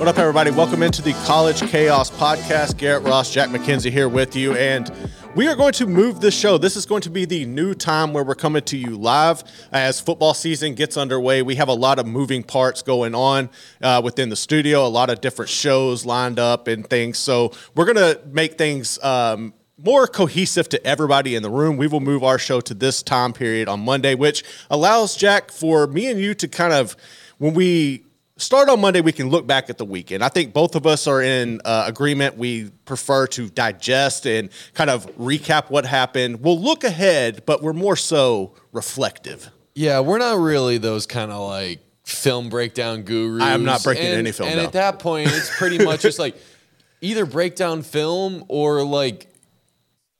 What up, everybody? Welcome into the College Chaos Podcast. Garrett Ross, Jack McKenzie here with you. And we are going to move the show. This is going to be the new time where we're coming to you live as football season gets underway. We have a lot of moving parts going on uh, within the studio, a lot of different shows lined up and things. So we're going to make things. Um, more cohesive to everybody in the room. We will move our show to this time period on Monday, which allows Jack for me and you to kind of, when we start on Monday, we can look back at the weekend. I think both of us are in uh, agreement. We prefer to digest and kind of recap what happened. We'll look ahead, but we're more so reflective. Yeah, we're not really those kind of like film breakdown gurus. I am not breaking and, any film And down. at that point, it's pretty much just like either break down film or like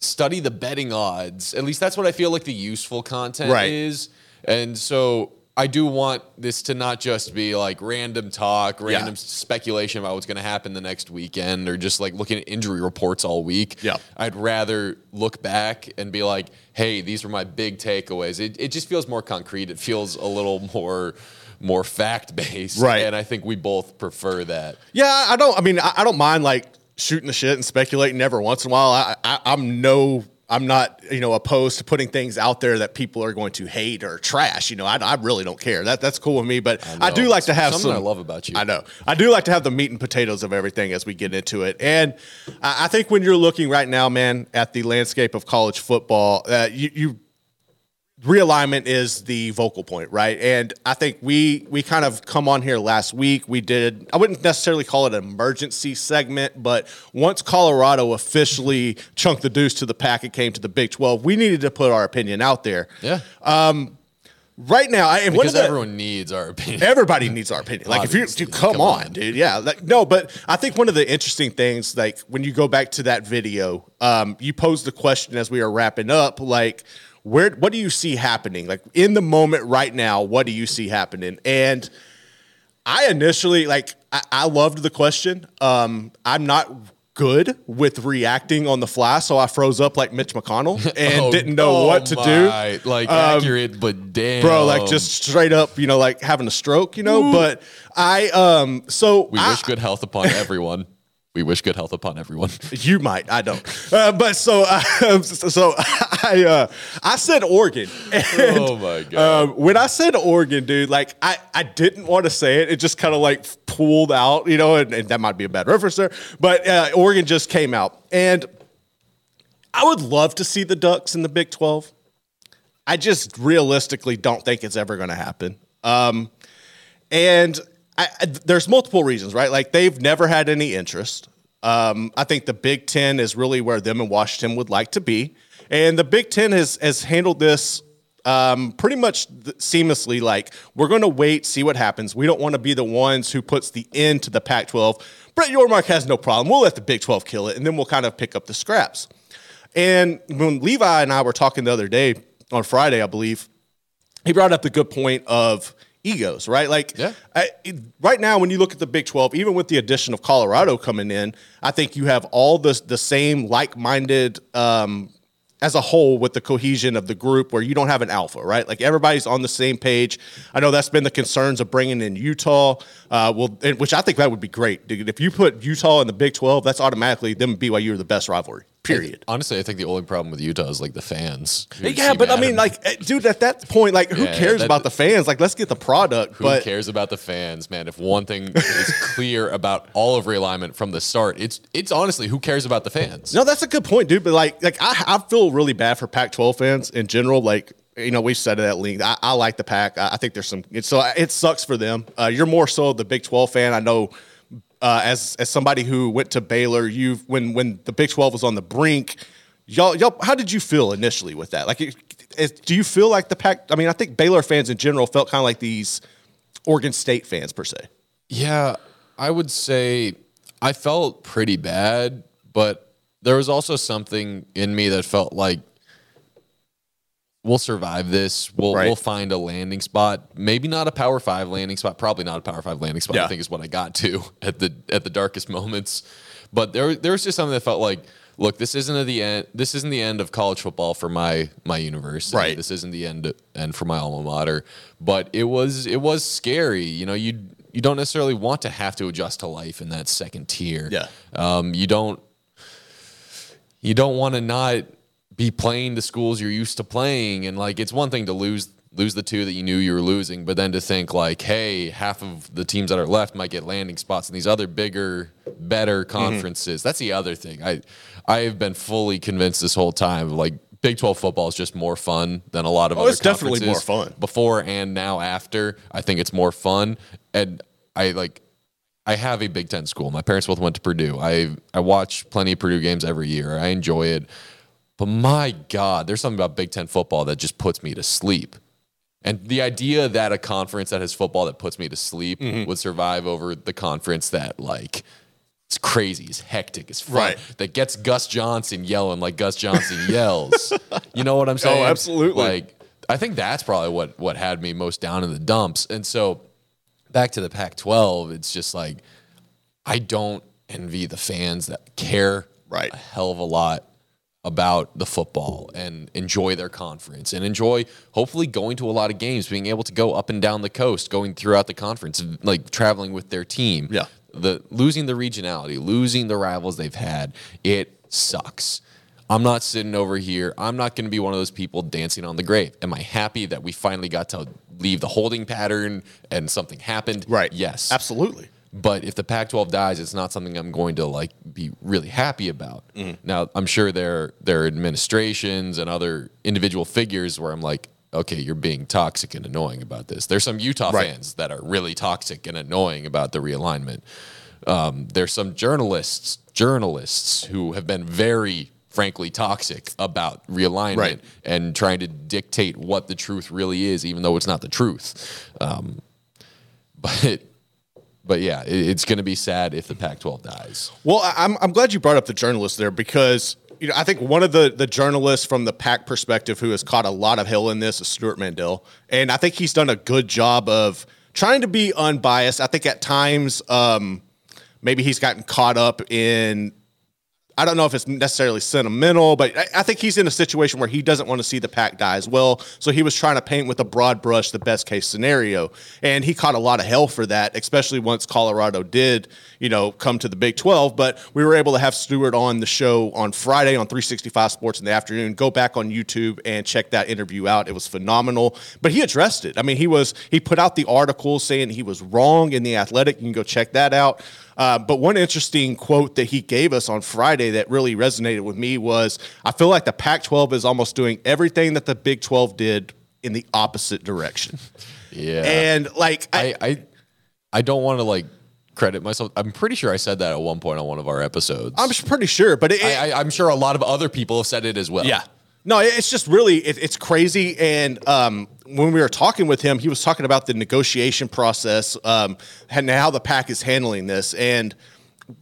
study the betting odds. At least that's what I feel like the useful content Right. is. And so I do want this to not just be like random talk, random Yeah. speculation about what's going to happen the next weekend or just like looking at injury reports all week. Yeah. I'd rather look back and be like, hey, these were my big takeaways. It, it just feels more concrete. It feels a little more more fact based. Right. And I think we both prefer that. Yeah, I don't. I mean, I, I don't mind like shooting the shit and speculating every once in a while. I, I, I'm no. I'm not, you know, opposed to putting things out there that people are going to hate or trash. You know, I, I really don't care. That that's cool with me. But I, know. do like to have Something some. I love about you. I know. I do like to have the meat and potatoes of everything as we get into it. And I, I think when you're looking right now, man, at the landscape of college football, uh, you, you realignment is the vocal point, right? And I think we we kind of come on here last week. We did I wouldn't necessarily call it an emergency segment, but once Colorado officially chunked the deuce to the Pac, it came to the Big Twelve. We needed to put our opinion out there. Yeah. Right now, I, because the, everyone needs our opinion. Everybody needs our opinion. Like if you, dude, come, Come on, on. dude. Yeah. Like, no, but I think one of the interesting things, like when you go back to that video, um, you posed the question as we are wrapping up, like, where what do you see happening? Like in the moment right now, what do you see happening? And I initially like I, I loved the question. Um, I'm not good with reacting on the fly, so I froze up like Mitch McConnell and Oh, didn't know oh what to do. my, Like Um, accurate, but damn, bro like just straight up you know like having a stroke you know but i um so We I- wish good health upon everyone. We wish good health upon everyone. you might i don't uh, but so uh, so i uh i said oregon and, Oh my God. um, when i said oregon dude like i i didn't want to say it it just kind of like pulled out you know and, and that might be a bad reference there but uh, oregon just came out and i would love to see the ducks in the big 12 I just realistically don't think it's ever going to happen. Um, and I, there's multiple reasons, right? Like they've never had any interest. Um, I think the Big Ten is really where them and Washington would like to be, and the Big Ten has has handled this um, pretty much th- seamlessly. Like we're going to wait, see what happens. We don't want to be the ones who puts the end to the Pac-12. Brett Yormark has no problem. We'll let the Big 12 kill it, and then we'll kind of pick up the scraps. And when Levi and I were talking the other day on Friday, I believe, he brought up the good point of egos, right? Like, Yeah. I, right now, when you look at the Big 12, even with the addition of Colorado coming in, I think you have all the, the same like minded, um, as a whole, with the cohesion of the group where you don't have an alpha, right? Like everybody's on the same page. I know that's been the concerns of bringing in Utah, uh, well, which I think that would be great. If you put Utah in the Big 12, that's automatically them BYU are the best rivalry. Period. Honestly, I think the only problem with Utah is like the fans. Yeah, but I mean, like, eh, dude, at that point, like, who Yeah, cares that- about the fans? Like, let's get the product. Who but cares about the fans, man? If one thing is clear about all of realignment from the start, it's it's honestly who cares about the fans? No, that's a good point, dude. But like, like I, I feel really bad for Pac-12 fans in general. Like, you know, we've said it at length. I, I like the Pac. I, I think there's some. It's, so it sucks for them. Uh, you're more so the Big 12 fan. I know. Uh, as as somebody who went to Baylor, you when when the Big 12 was on the brink, y'all y'all. How did you feel initially with that? Like, do you feel like the Pac? I mean, I think Baylor fans in general felt kind of like these Oregon State fans per se. Yeah, I would say I felt pretty bad, but there was also something in me that felt like we'll survive this. We'll Right. we'll find a landing spot. Maybe not a power five landing spot. Probably not a power five landing spot. Yeah. I think is what I got to at the at the darkest moments. But there there was just something that felt like, look, this isn't the end. This isn't the end of college football for my my university. Right. This isn't the end end for my alma mater. But it was it was scary. You know, you you don't necessarily want to have to adjust to life in that second tier. Yeah. Um, you don't you don't want to not be playing the schools you're used to playing and like it's one thing to lose lose the two that you knew you were losing but then to think like hey half of the teams that are left might get landing spots in these other bigger better Mm-hmm. conferences that's the other thing i i've been fully convinced this whole time like big 12 football is just more fun than a lot of Oh, other it's definitely more fun. before and now after i think it's more fun and i like I have a Big Ten school. My parents both went to Purdue. I I watch plenty of Purdue games every year. I enjoy it. But my God, there's something about Big Ten football that just puts me to sleep. And the idea that a conference that has football that puts me to sleep Mm-hmm. would survive over the conference that like it's crazy, it's hectic, it's fun, Right. that gets Gus Johnson yelling like Gus Johnson yells. You know what I'm saying? Oh, absolutely. Like I think that's probably what what had me most down in the dumps. And so back to the Pac-12, it's just like I don't envy the fans that care Right. a hell of a lot about the football and enjoy their conference and enjoy hopefully going to a lot of games, being able to go up and down the coast, going throughout the conference, like traveling with their team. Yeah. The losing the regionality, losing the rivals they've had, it sucks. I'm not sitting over here. I'm not going to be one of those people dancing on the grave. Am I happy that we finally got to leave the holding pattern and something happened? Right. Yes. Absolutely. But if the Pac-12 dies, it's not something I'm going to like be really happy about. Now, I'm sure there there are administrations and other individual figures where I'm like, okay, you're being toxic and annoying about this. There's some Utah Right. fans that are really toxic and annoying about the realignment. Um, there's some journalists journalists who have been very frankly toxic about realignment Right. and trying to dictate what the truth really is, even though it's not the truth. Um, but but yeah, it, it's going to be sad if the Pac-12 dies. Well, I'm I'm glad you brought up the journalist there because you know I think one of the the journalists from the PAC perspective who has caught a lot of hell in this is Stewart Mandel, and I think he's done a good job of trying to be unbiased. I think at times um, maybe he's gotten caught up in I don't know if it's necessarily sentimental, but I, I think he's in a situation where he doesn't want to see the Pac die as well. So he was trying to paint with a broad brush the best case scenario, and he caught a lot of hell for that, especially once Colorado did, you know, come to the Big Twelve. But we were able to have Stewart on the show on Friday on 365 Sports in the afternoon. Go back on YouTube and check that interview out; it was phenomenal. But he addressed it. I mean, he was he put out the article saying he was wrong in the Athletic. You can go check that out. Uh, but one interesting quote that he gave us on Friday that really resonated with me was I feel like the Pac 12 is almost doing everything that the Big 12 did in the opposite direction. Yeah. And like, I, I, I, I don't want to like credit myself. I'm pretty sure I said that at one point on one of our episodes. I'm pretty sure, but it, I, I, I'm sure a lot of other people have said it as well. Yeah. No, it's just really it, it's crazy. And um, when we were talking with him, he was talking about the negotiation process um, and how the Pac is handling this. And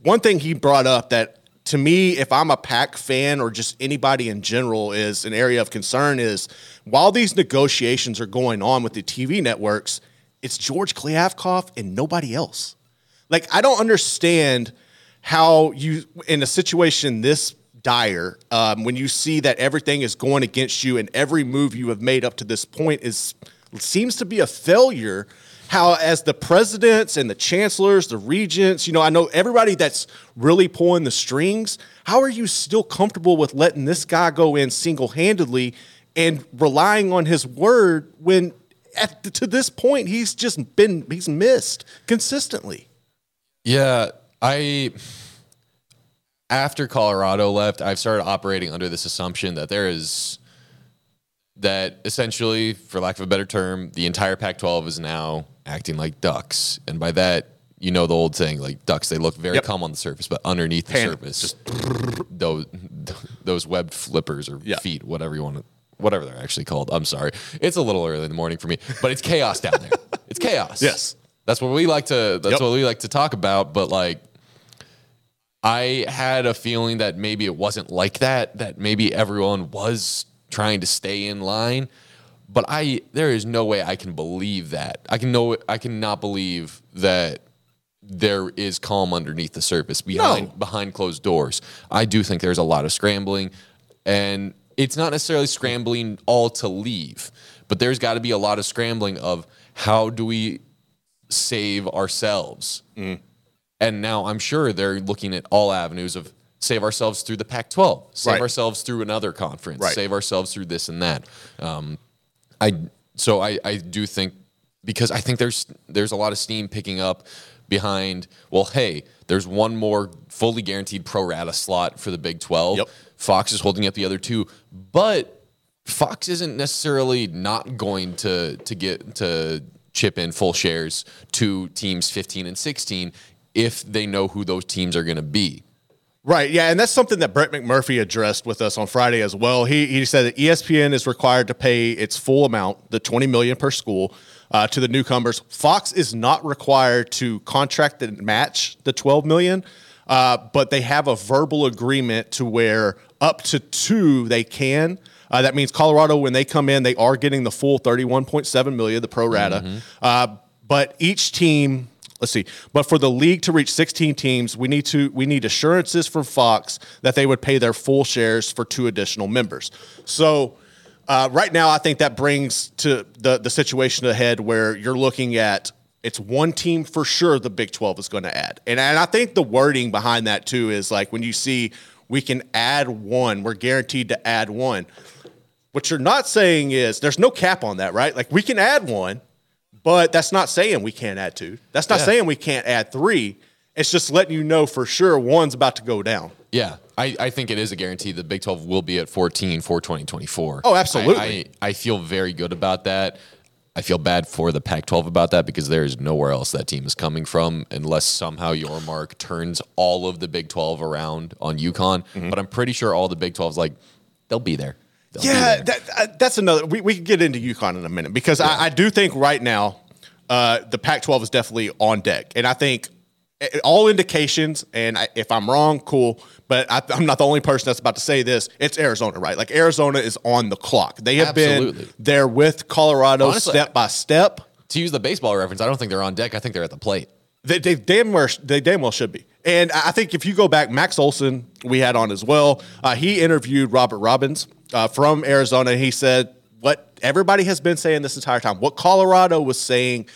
one thing he brought up that to me, if I'm a Pac fan or just anybody in general, is an area of concern is while these negotiations are going on with the TV networks, it's George Kliavkoff and nobody else. Like I don't understand how you in a situation this dire um, when you see that everything is going against you and every move you have made up to this point is seems to be a failure how as the presidents and the chancellors, the regents, you know, I know everybody that's really pulling the strings. How are you still comfortable with letting this guy go in single handedly and relying on his word when at, to this point he's just been he's missed consistently? Yeah, I after Colorado left, I've started operating under this assumption that there is that essentially, for lack of a better term, the entire Pac-12 is now acting like ducks, and by that, you know the old saying, like ducks, they look very Yep. calm on the surface, but underneath the surface, those those webbed flippers or Yeah. feet, whatever you want to. Whatever they're actually called. I'm sorry. It's a little early in the morning for me, but it's chaos down there. It's chaos. Yes. That's what we like to that's Yep. what we like to talk about, but like I had a feeling that maybe it wasn't like that, that maybe everyone was trying to stay in line. But I there is no way I can believe that. I can know I cannot believe that there is calm underneath the surface behind No. behind closed doors. I do think there's a lot of scrambling and it's not necessarily scrambling all to leave, but there's got to be a lot of scrambling of how do we save ourselves? Mm. And now I'm sure they're looking at all avenues of save ourselves through the Pac 12, save Right. ourselves through another conference, Right. save ourselves through this and that. Um, I so I, I do think because I think there's there's a lot of steam picking up behind well hey there's one more fully guaranteed pro rata slot for the Big 12 Yep. Fox is holding up the other two but Fox isn't necessarily not going to to get to chip in full shares to teams 15 and 16 if they know who those teams are going to be. Right. Yeah, and that's something that Brett McMurphy addressed with us on Friday as well. He he said that ESPN is required to pay its full amount, the twenty million per school, uh, to the newcomers. Fox is not required to contract and match the twelve million, uh, but they have a verbal agreement to where up to two they can. Uh, that means Colorado, when they come in, they are getting the full thirty-one point seven million, the pro rata. Uh, but each team let's see. But for the league to reach 16 teams, we need to we need assurances from Fox that they would pay their full shares for two additional members. So uh, right now, I think that brings to the the situation ahead where you're looking at it's one team for sure the Big 12 is going to add, and and I think the wording behind that too is like when you see we can add one, we're guaranteed to add one. What you're not saying is there's no cap on that, right? Like we can add one, but that's not saying we can't add two. That's not Yeah. saying we can't add three. It's just letting you know for sure one's about to go down. Yeah, I, I think it is a guarantee the Big 12 will be at 14 for 2024. Oh, absolutely. I, I, I feel very good about that. I feel bad for the Pac 12 about that because there is nowhere else that team is coming from unless somehow Yormark turns all of the Big 12 around on UConn. Mm-hmm. But I'm pretty sure all the Big 12's like, they'll be there. They'll Yeah, that, uh, that's another. We, we can get into UConn in a minute because I, I do think right now uh, the Pac-12 is definitely on deck, and I think uh, all indications. And I, if I'm wrong, cool. But I, I'm not the only person that's about to say this. It's Arizona, right? Like Arizona is on the clock. They have Absolutely. been there with Colorado Honestly, step by step. to use the baseball reference, I don't think they're on deck. I think they're at the plate. They, they damn well, they damn well should be. And I I think if you go back, Max Olson, we had on as well. Uh, he interviewed Robert Robbins uh, from Arizona. He said what everybody has been saying this entire time, what Colorado was saying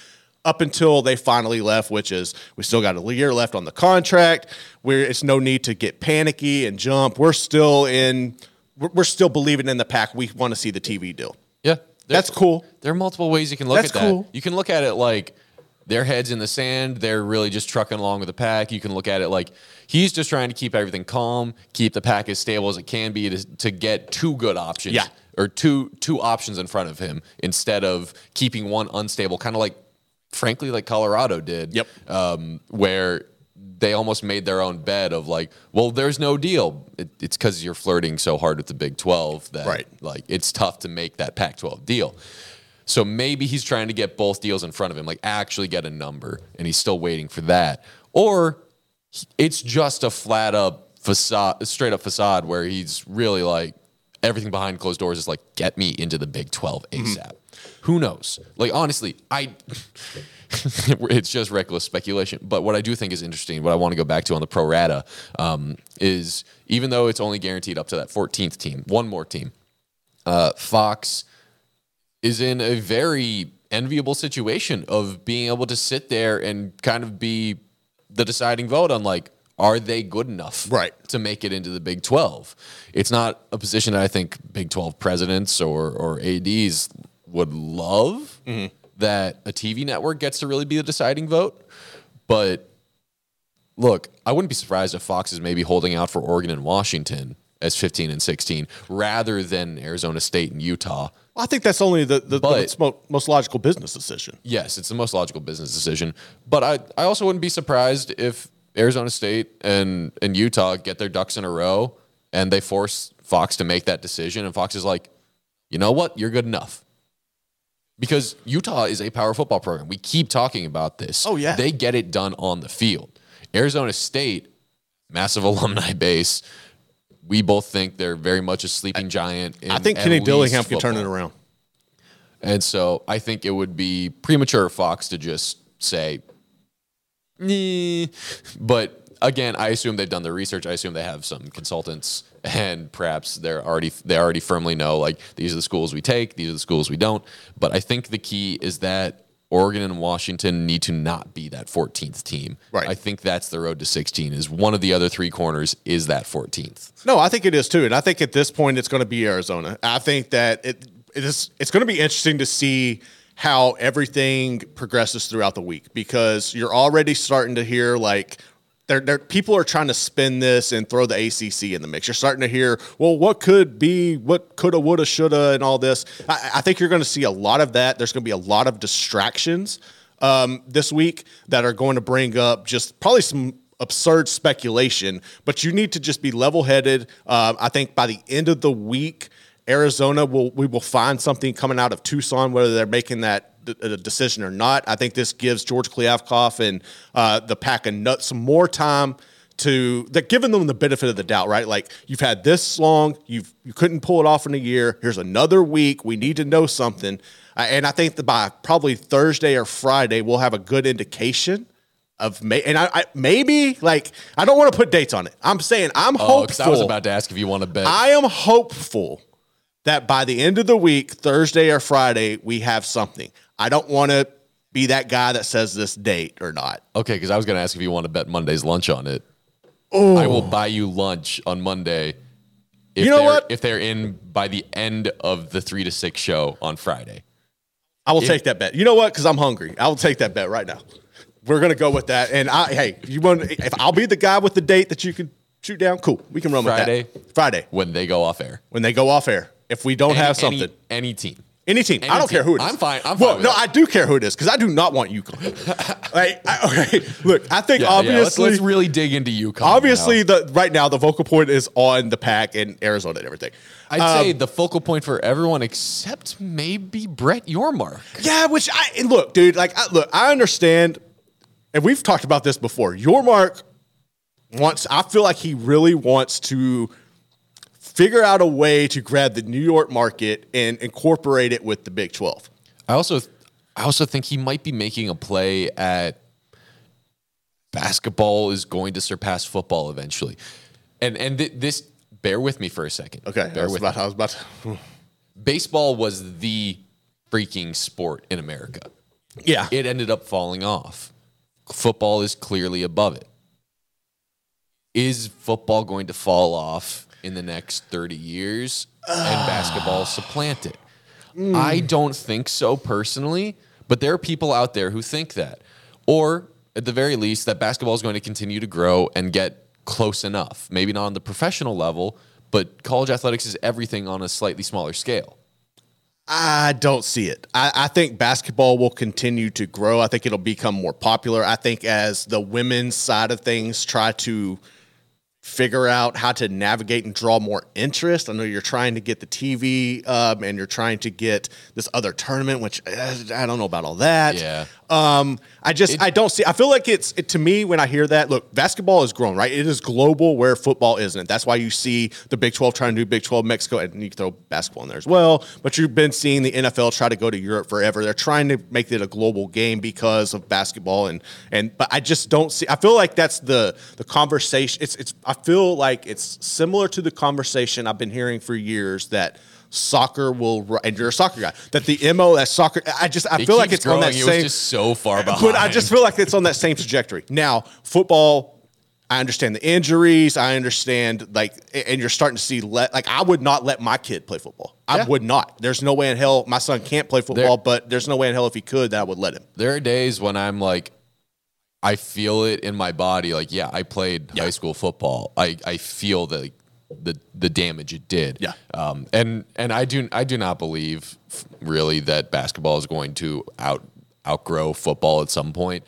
up until they finally left, which is we still got a year left on the contract. Where it's no need to get panicky and jump. We're still in. We're, still believing in the Pac. We want to see the TV deal. Yeah. That's cool. There are multiple ways you can look That's at that. cool. You can look at it like their heads in the sand. They're really just trucking along with the Pac. You can look at it like he's just trying to keep everything calm, keep the Pac as stable as it can be to, to get two good options. Yeah. Or two two options in front of him instead of keeping one unstable, kind of like, frankly, like Colorado did. Yep. Um, where they almost made their own bed of like, well, there's no deal. It, it's because you're flirting so hard with the Big 12 that Right. like it's tough to make that Pac 12 deal. So maybe he's trying to get both deals in front of him, like actually get a number, and he's still waiting for that. Or it's just a flat up facade, straight up facade where he's really like everything behind closed doors is like, get me into the Big 12 ASAP. Who knows? Like, honestly, I. it's just reckless speculation. But what I do think is interesting, what I want to go back to on the pro rata, um, is even though it's only guaranteed up to that 14th team, one more team, uh, Fox is in a very enviable situation of being able to sit there and kind of be the deciding vote on like are they good enough Right. to make it into the Big 12? It's not a position that I think Big 12 presidents or or ADs would love mm-hmm. that a TV network gets to really be the deciding vote, but look, I wouldn't be surprised if Fox is maybe holding out for Oregon and Washington as 15 and 16 rather than Arizona State and Utah. I think that's only the, the, But- the most logical business decision. Yes, it's the most logical business decision. But I, I also wouldn't be surprised if Arizona State and, and Utah get their ducks in a row and they force Fox to make that decision. And Fox is like, you know what? You're good enough. Because Utah is a power football program. We keep talking about this. Oh, yeah. They get it done on the field. Arizona State, massive alumni base. We both think they're very much a sleeping giant. In I think Kenny Dillingham can turn it around. And so I think it would be premature of Fox to just say, "Nah." but again, I assume they've done their research. I assume they have some consultants, and perhaps they're already they already firmly know like these are the schools we take, these are the schools we don't. But I think the key is that Oregon and Washington need to not be that 14th team. Right. I think that's the road to 16. Is one of the other three corners is that 14th. No, I think it is too, and I think at this point it's going to be Arizona. I think that it it is it's going to be interesting to see how everything progresses throughout the week because you're already starting to hear like. There, there, people are trying to spin this and throw the ACC in the mix. You're starting to hear, well, what could be, what coulda, woulda, shoulda, and all this. I, I think you're going to see a lot of that. There's going to be a lot of distractions um, this week that are going to bring up just probably some absurd speculation, but you need to just be level headed. Uh, I think by the end of the week, Arizona will we will find something coming out of Tucson, whether they're making that a decision or not. I think this gives George Kliavkoff and uh, the Pac a nut some more time to that giving them the benefit of the doubt, right? Like you've had this long, you've you couldn't pull it off in a year. Here's another week. We need to know something, uh, and I think that by probably Thursday or Friday, we'll have a good indication of may and I, I maybe like I don't want to put dates on it. I'm saying I'm Oh, hopeful. I was about to ask if you want to bet. I am hopeful that by the end of the week, Thursday or Friday, we have something. I don't want to be that guy that says this date or not. Okay, because I was going to ask if you want to bet Monday's lunch on it. Oh. I will buy you lunch on Monday. If You know they're, what? If they're in by the end of the three to six show on Friday. I will take that bet. You know what? Because I'm hungry. I will take that bet right now. We're gonna go with that. And I, hey, you want? If I'll be the guy with the date that you can shoot down, cool. We can run Friday? with that. Friday when they go off air. when they go off air. If we don't have something, Any, any team. Any team. Any I don't team. care who it is. I'm fine- I'm fine no, that. I do care who it is because I do not want UConn. like, I, okay, look, I think Yeah, yeah, let's, obviously, let's really dig into UConn. obviously, now. the right now the focal point is on the Pac in Arizona and everything. I'd Um, say the focal point for everyone except maybe Brett Yormark. Yeah, which I and look, dude. Like, I, look, I understand, and we've talked about this before. Yormark wants. I feel like he really wants to figure out a way to grab the New York market and incorporate it with the Big Twelve. I also I also think he might be making a play at basketball is going to surpass football eventually. And and th- this bear with me for a second. Okay, Bear with about, me. I was about to. Baseball was the freaking sport in America. Yeah, It ended up falling off. Football is clearly above it. Is football going to fall off in the next 30 years and basketball supplant it? I don't think so personally, but there are people out there who think that. Or at the very least, that basketball is going to continue to grow and get close enough. Maybe not on the professional level, but college athletics is everything on a slightly smaller scale. I don't see it. I, I think basketball will continue to grow. I think it'll become more popular. I think as the women's side of things try to figure out how to navigate and draw more interest. I know you're trying to get the TV um, and you're trying to get this other tournament, which uh, I don't know about all that. Yeah. Um, I just I don't see. I feel like it's it, to me when I hear that. Look, basketball has grown, right? It is global where football isn't. That's why you see the Big Twelve trying to do Big Twelve Mexico, and you can throw basketball in there as well. But you've been seeing the NFL try to go to Europe forever. They're trying to make it a global game because of basketball, and and but I just don't see. I feel like that's the the conversation. It's it's. I feel like it's similar to the conversation I've been hearing for years that soccer will, and you're a soccer guy, that the mo that soccer. I just I It feel like it's on that. It same. just so far behind. But I just feel like it's on that same trajectory. Now, football, I understand the injuries. I understand like, and you're starting to see let like I would not let my kid play football. I Yeah. would not. There's no way in hell my son can't play football, There- but there's no way in hell if he could that I would let him. there are days when I'm like, I feel it in my body. Like, yeah, I played high school football. I, I feel the the the damage it did. Yeah. Um. And and I do I do not believe really that basketball is going to out outgrow football at some point.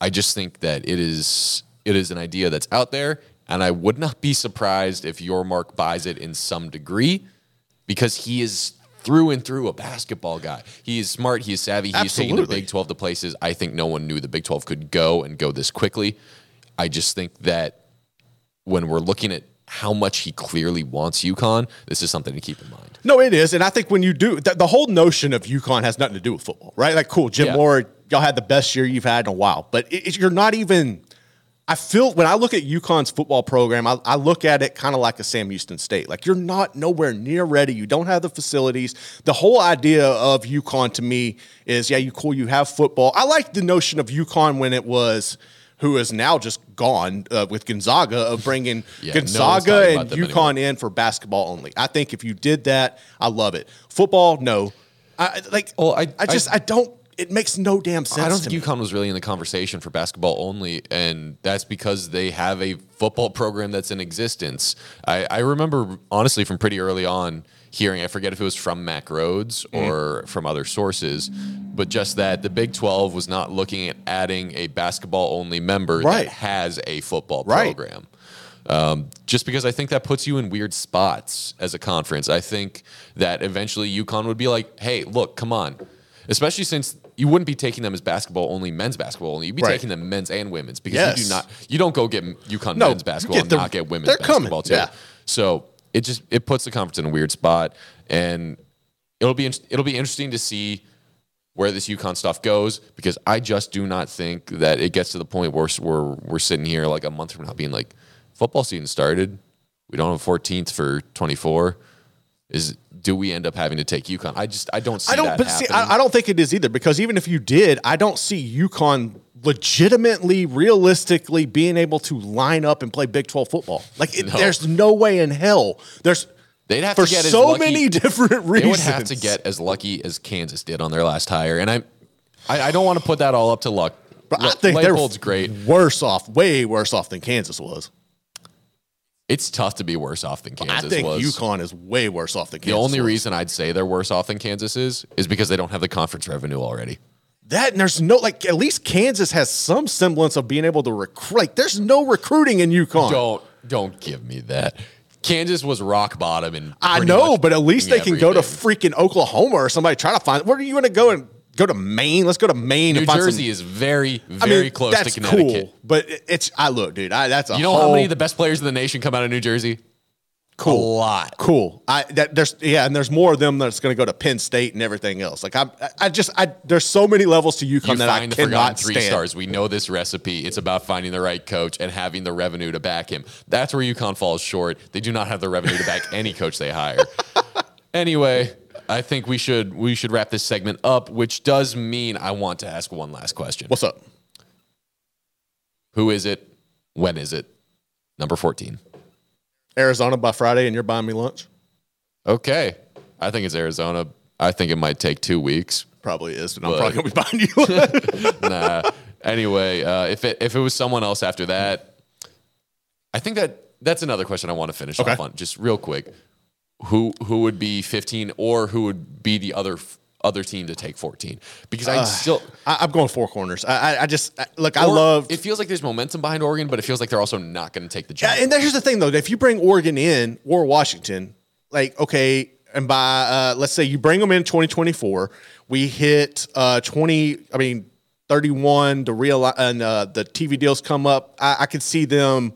I just think that it is it is an idea that's out there, and I would not be surprised if Yormark buys it in some degree because he is through and through a basketball guy. He is smart. He is savvy. He's taking the Big 12 to places I think no one knew the Big 12 could go and go this quickly. I just think that when we're looking at how much he clearly wants UConn, this is something to keep in mind. No, it is, and I think when you do, the, the whole notion of UConn has nothing to do with football, right? Like, cool, Jim Yeah. Mora, y'all had the best year you've had in a while, but it, it- you're not even. I feel when I look at UConn's football program, I, I look at it kind of like a Sam Houston State. Like you're not nowhere near ready. You don't have the facilities. The whole idea of UConn to me is, yeah, you cool, you have football. I like the notion of UConn when it was. Who is now just gone uh, with Gonzaga of bringing Yeah, Gonzaga talking and UConn anymore. in for basketball only. I think if you did that, I love it. Football, no. I like. Well, I- I just I, don't. It makes no damn sense. I don't think me. UConn was really in the conversation for basketball only, and that's because they have a football program that's in existence. I, I remember honestly from pretty early on hearing, I forget if it was from Mack Rhoades Mm. or from other sources, but just that the Big 12 was not looking at adding a basketball only member Right. that has a football Right. program. Um, just because I think that puts you in weird spots as a conference. I think that eventually UConn would be like, hey, look, come on. Especially since you wouldn't be taking them as basketball only, men's basketball only. You'd be Right. taking them men's and women's because you do not, you don't go get UConn No, men's basketball get and the- not get women's they're coming, basketball too. yeah. So it just it puts the conference in a weird spot, and it'll be it'll be interesting to see where this UConn stuff goes because I just do not think that it gets to the point where we're we're sitting here like a month from now being like football season started. We don't have 14th for 24. Is do we end up having to take UConn? I just I don't see I don't. that But see. I, I don't think it is either because even if you did, I don't see UConn legitimately, realistically being able to line up and play Big Twelve football. Like it, No. there's no way in hell. There's They'd have for to get as so lucky- many different reasons. They would have to get as lucky as Kansas did on their last hire, and I I, I don't want to put that all up to luck. But I Le- think they're Leipold's great. worse off, way worse off than Kansas was. It's tough to be worse off than Kansas I think was. UConn is way worse off than Kansas. The only was. reason I'd say they're worse off than Kansas is is because they don't have the conference revenue already. That and there's no like at least Kansas has some semblance of being able to recruit. Like there's no recruiting in UConn. Don't don't give me that. Kansas was rock bottom and I know, but at least they can go to freaking Oklahoma or somebody try to find. Where are you going to go and go to Maine? Let's go to Maine. New Jersey some, is very I very mean, close that's to Connecticut. cool, but it's. I look, dude. I that's a You know whole, how many of the best players in the nation come out of New Jersey? Cool A lot. Cool. I that there's yeah, and there's more of them that's going to go to Penn State and everything else. Like I, I just I there's so many levels to UConn You that I find the forgotten cannot three stand. stars. We know this recipe. It's about finding the right coach and having the revenue to back him. That's where UConn falls short. They do not have the revenue to back any coach they hire. Anyway, I think we should we should wrap this segment up, which does mean I want to ask one last question. What's up? Who is it? When is it? Number 14. Arizona by Friday, and you're buying me lunch. Okay. I think it's Arizona. I think it might take two weeks. Probably is, but I'm probably going to be buying you. lunch. nah. Anyway, uh, if it if it was someone else after that, I think that that's another question I want to finish Okay. off on. Just real quick, who who would be 15 or who would be the other other team to take 14? Because I still I, I'm going four corners. I, I, just I, look. I love It feels like there's momentum behind Oregon, but it feels like they're also not going to take the Yeah, jump. and here's the thing though: if you bring Oregon in or Washington, like okay, and by uh, let's say you bring them in 2024, we hit uh, 20. I mean, 31 to real and uh, the TV deals come up. I, I could see them.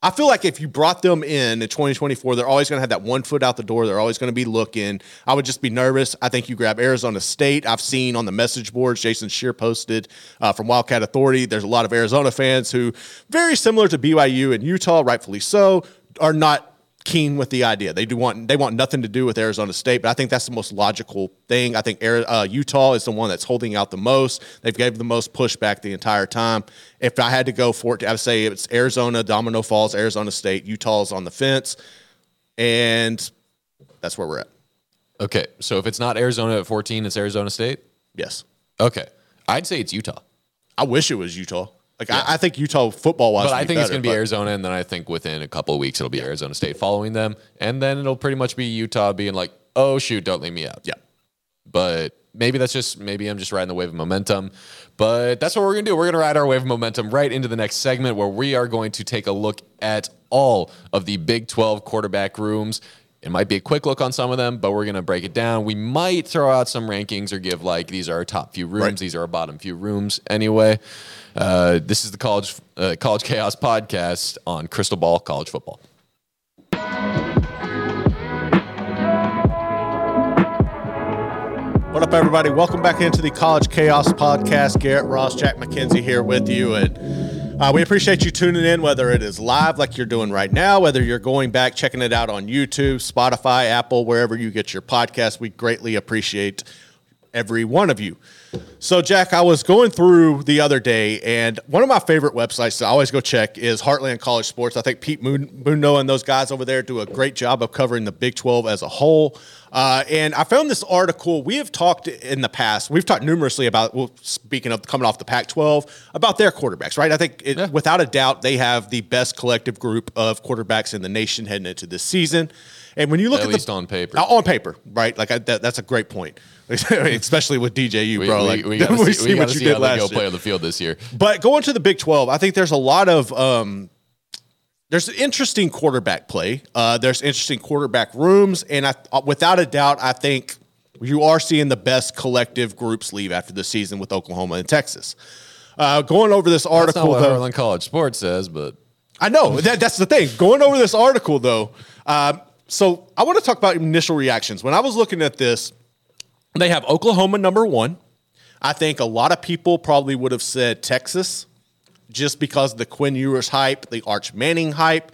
I feel like if you brought them in in 2024, they're always going to have that one foot out the door. They're always going to be looking. I would just be nervous. I think you grab Arizona State. I've seen on the message boards, Jason Scheer posted uh, from Wildcat Authority. There's a lot of Arizona fans who, very similar to BYU and Utah, rightfully so, are not keen with the idea. They do want they want nothing to do with Arizona State, but I think that's the most logical thing. I think uh, Utah is the one that's holding out the most. They've gave the most pushback the entire time. If I had to go for it, I would say it's Arizona, Domino Falls, Arizona State. Utah's on the fence, and that's where we're at. Okay, so if it's not Arizona at 14, it's Arizona State. Yes, Okay, I'd say it's Utah, I wish it was Utah. Like I, I think Utah football wise, but I think it's going to be Arizona, and then I think within a couple of weeks it'll be Arizona State following them, and then it'll pretty much be Utah being like, "Oh shoot, don't leave me out." Yeah. but maybe that's just maybe I'm just riding the wave of momentum. But that's what we're gonna do. We're gonna ride our wave of momentum right into the next segment where we are going to take a look at all of the Big 12 quarterback rooms. It might be a quick look on some of them, but we're gonna break it down. We might throw out some rankings or give like these are our top few rooms, Right. these are our bottom few rooms. Anyway, uh, this is the college uh, college chaos podcast on Crystal Ball College Football. What up, everybody? Welcome back into the College Chaos Podcast. Garrett Ross, Jack McKenzie here with you. And uh, we appreciate you tuning in, whether it is live like you're doing right now, whether you're going back, checking it out on YouTube, Spotify, Apple, wherever you get your podcast. We greatly appreciate every one of you. So, Jack, I was going through the other day, and one of my favorite websites to always go check is Heartland College Sports. I think Pete Moon- Mundo and those guys over there do a great job of covering the Big 12 as a whole. Uh, and I found this article. We have talked in the past, we've talked numerously about, well, speaking of coming off the Pac 12, about their quarterbacks, right? I think it, without a doubt, they have the best collective group of quarterbacks in the nation heading into this season. And when you look At at, least the, on paper. Uh, on paper, right? Like I, that, that's a great point, especially with DJU, We, bro. we, like we gotta we see, see we what you see did how last go year. play on the field this year. But going to the Big 12, I think there's a lot of um, there's interesting quarterback play. Uh, there's interesting quarterback rooms, and I, uh, without a doubt, I think you are seeing the best collective groups leave after the season with Oklahoma and Texas. Uh, going over this That's not article, what though, College Sports says, but I know that, that's the thing. Going over this article, though, um, so I want to talk about initial reactions. When I was looking at this, they have Oklahoma number one. I think a lot of people probably would have said Texas just because the Quinn Ewers hype, the Arch Manning hype.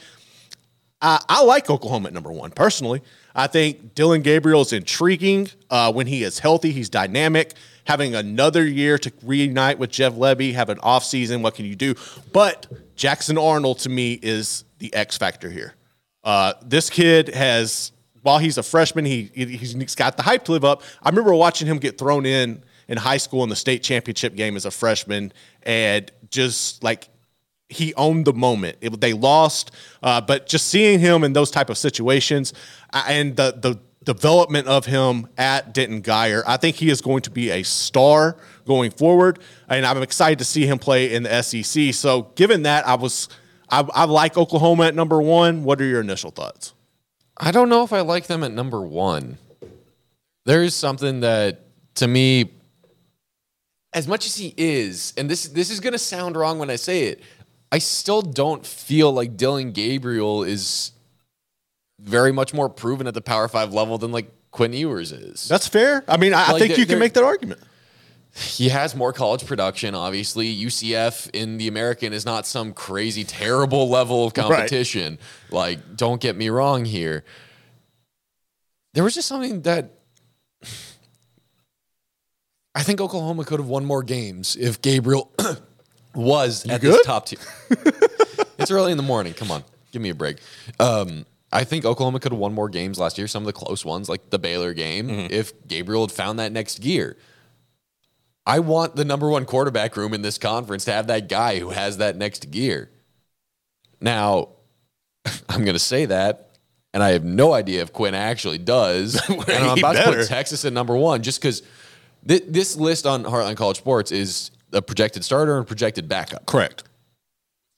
I, I like Oklahoma at number one personally. I think Dillon Gabriel is intriguing uh, when he is healthy. He's dynamic. Having another year to reunite with Jeff Lebby, have an offseason, what can you do? But Jackson Arnold to me is the X factor here. Uh, this kid has, while he's a freshman, he he's got the hype to live up. I remember watching him get thrown in in high school in the state championship game as a freshman, and just like he owned the moment. It, they lost, uh, but just seeing him in those type of situations uh, and the the development of him at Denton Guyer, I think he is going to be a star going forward, and I'm excited to see him play in the SEC. So, given that, I was I, I like Oklahoma at number one. What are your initial thoughts? I don't know if I like them at number one. There is something that to me, as much as he is, and this this is gonna sound wrong when I say it, I still don't feel like Dillon Gabriel is very much more proven at the Power Five level than like Quinn Ewers is. That's fair. I mean, I, I think you can make that argument. He has more college production, obviously. UCF in the American is not some crazy, terrible level of competition. Like, don't get me wrong here. There was just something that I think Oklahoma could have won more games if Gabriel was at this top tier. it's early in the morning. Come on, give me a break. Um, I think Oklahoma could have won more games last year, some of the close ones, like the Baylor game, if Gabriel had found that next gear. I want the number one quarterback room in this conference to have that guy who has that next gear. Now, I'm going to say that, and I have no idea if Quinn actually does. and I'm about to put Texas at number one just because th- this list on Heartland College Sports is a projected starter and projected backup, Correct.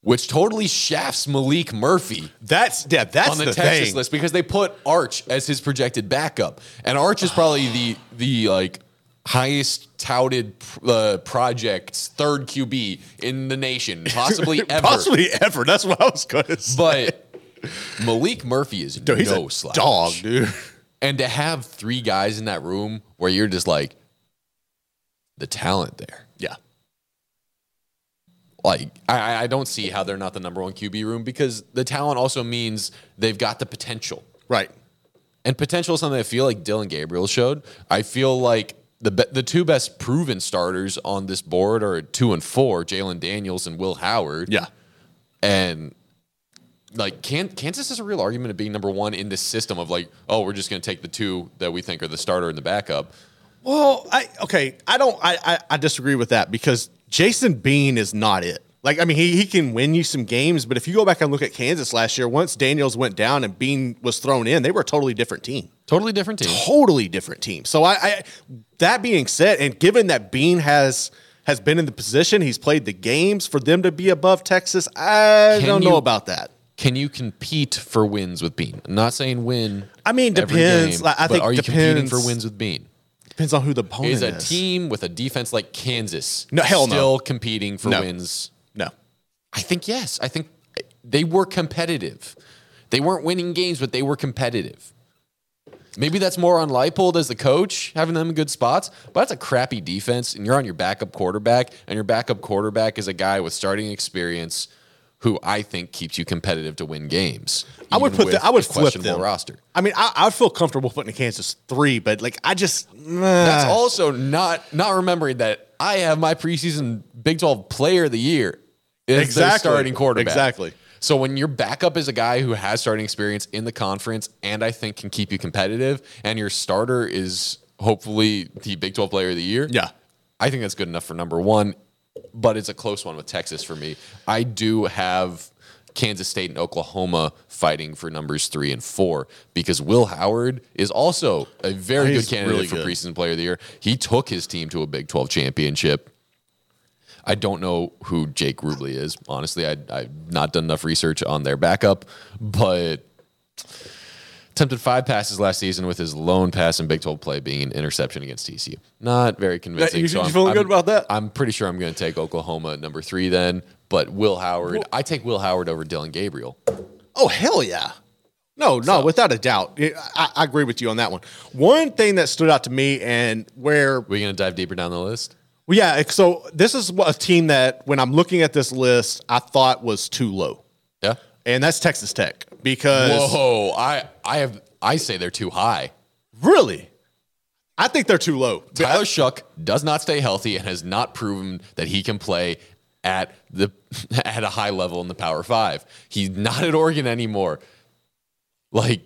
which totally shafts Maalik Murphy That's yeah. That's on the, the, Texas thing. list because they put Arch as his projected backup, and Arch is ah. probably the the like highest touted uh, projects third QB in the nation, possibly ever. Possibly ever. That's what I was going to say. But Maalik Murphy is Dude, he's no a slouch. dog, dude. And to have three guys in that room where you're just like the talent there. Yeah. like I, I don't see how they're not the number one QB room because the talent also means they've got the potential. Right. And potential is something I feel like Dillon Gabriel showed. I feel like the be- the two best proven starters on this board are two and four, Jalon Daniels and Will Howard. Yeah. And like Can- Kansas has a real argument of being number one in this system of like, oh, we're just going to take the two that we think are the starter and the backup. Well, I okay. I don't. I, I I disagree with that because Jason Bean is not it. Like I mean, he he can win you some games, but if you go back and look at Kansas last year, once Daniels went down and Bean was thrown in, they were a totally different team. Totally different team. Totally different team. So I, I that being said, and given that Bean has has been in the position, he's played the games for them to be above Texas. I Can don't you- know about that. Can you compete for wins with Bean? I'm not saying win. I mean, depends. game, Like, I think are you competing for wins with Bean? Depends on who the opponent Is is. a team with a defense like Kansas No, hell no. still competing for No. wins? No. I think yes. I think they were competitive. They weren't winning games, but they were competitive. Maybe that's more on Leipold as the coach, having them in good spots, but that's a crappy defense, and you're on your backup quarterback, and your backup quarterback is a guy with starting experience who I think keeps you competitive to win games. I would put the, I would flip them. roster. I mean, I, I feel comfortable putting Kansas three, but like I just That's also not not remembering that I have my preseason Big 12 player of the year is their Exactly. starting quarterback. Exactly. So when your backup is a guy who has starting experience in the conference and I think can keep you competitive, and your starter is hopefully the Big 12 player of the year, Yeah. I think that's good enough for number one. But it's a close one with Texas for me. I do have Kansas State and Oklahoma fighting for numbers three and four because Will Howard is also a very He's good candidate really for good. preseason player of the year. He took his team to a Big 12 championship. I don't know who Jake Rubley is. Honestly, I, I've not done enough research on their backup, but attempted five passes last season with his lone pass in Big 12 play being an interception against TCU. Not very convincing. you- so you I'm- feeling I'm- good about that? I'm pretty sure I'm going to take Oklahoma at number three then, but Will Howard, I take Will Howard over Dillon Gabriel. Oh hell yeah! No, no, without a doubt. I, I agree with you on that one. One thing that stood out to me, and where We're we going to dive deeper down the list? Well, yeah, so this is a team that when I'm looking at this list, I thought was too low, Yeah. and that's Texas Tech because Whoa, I I have I say they're too high. really, I think they're too low. Tyler Shough does not stay healthy and has not proven that he can play at the at a high level in the Power Five. He's not at Oregon anymore. Like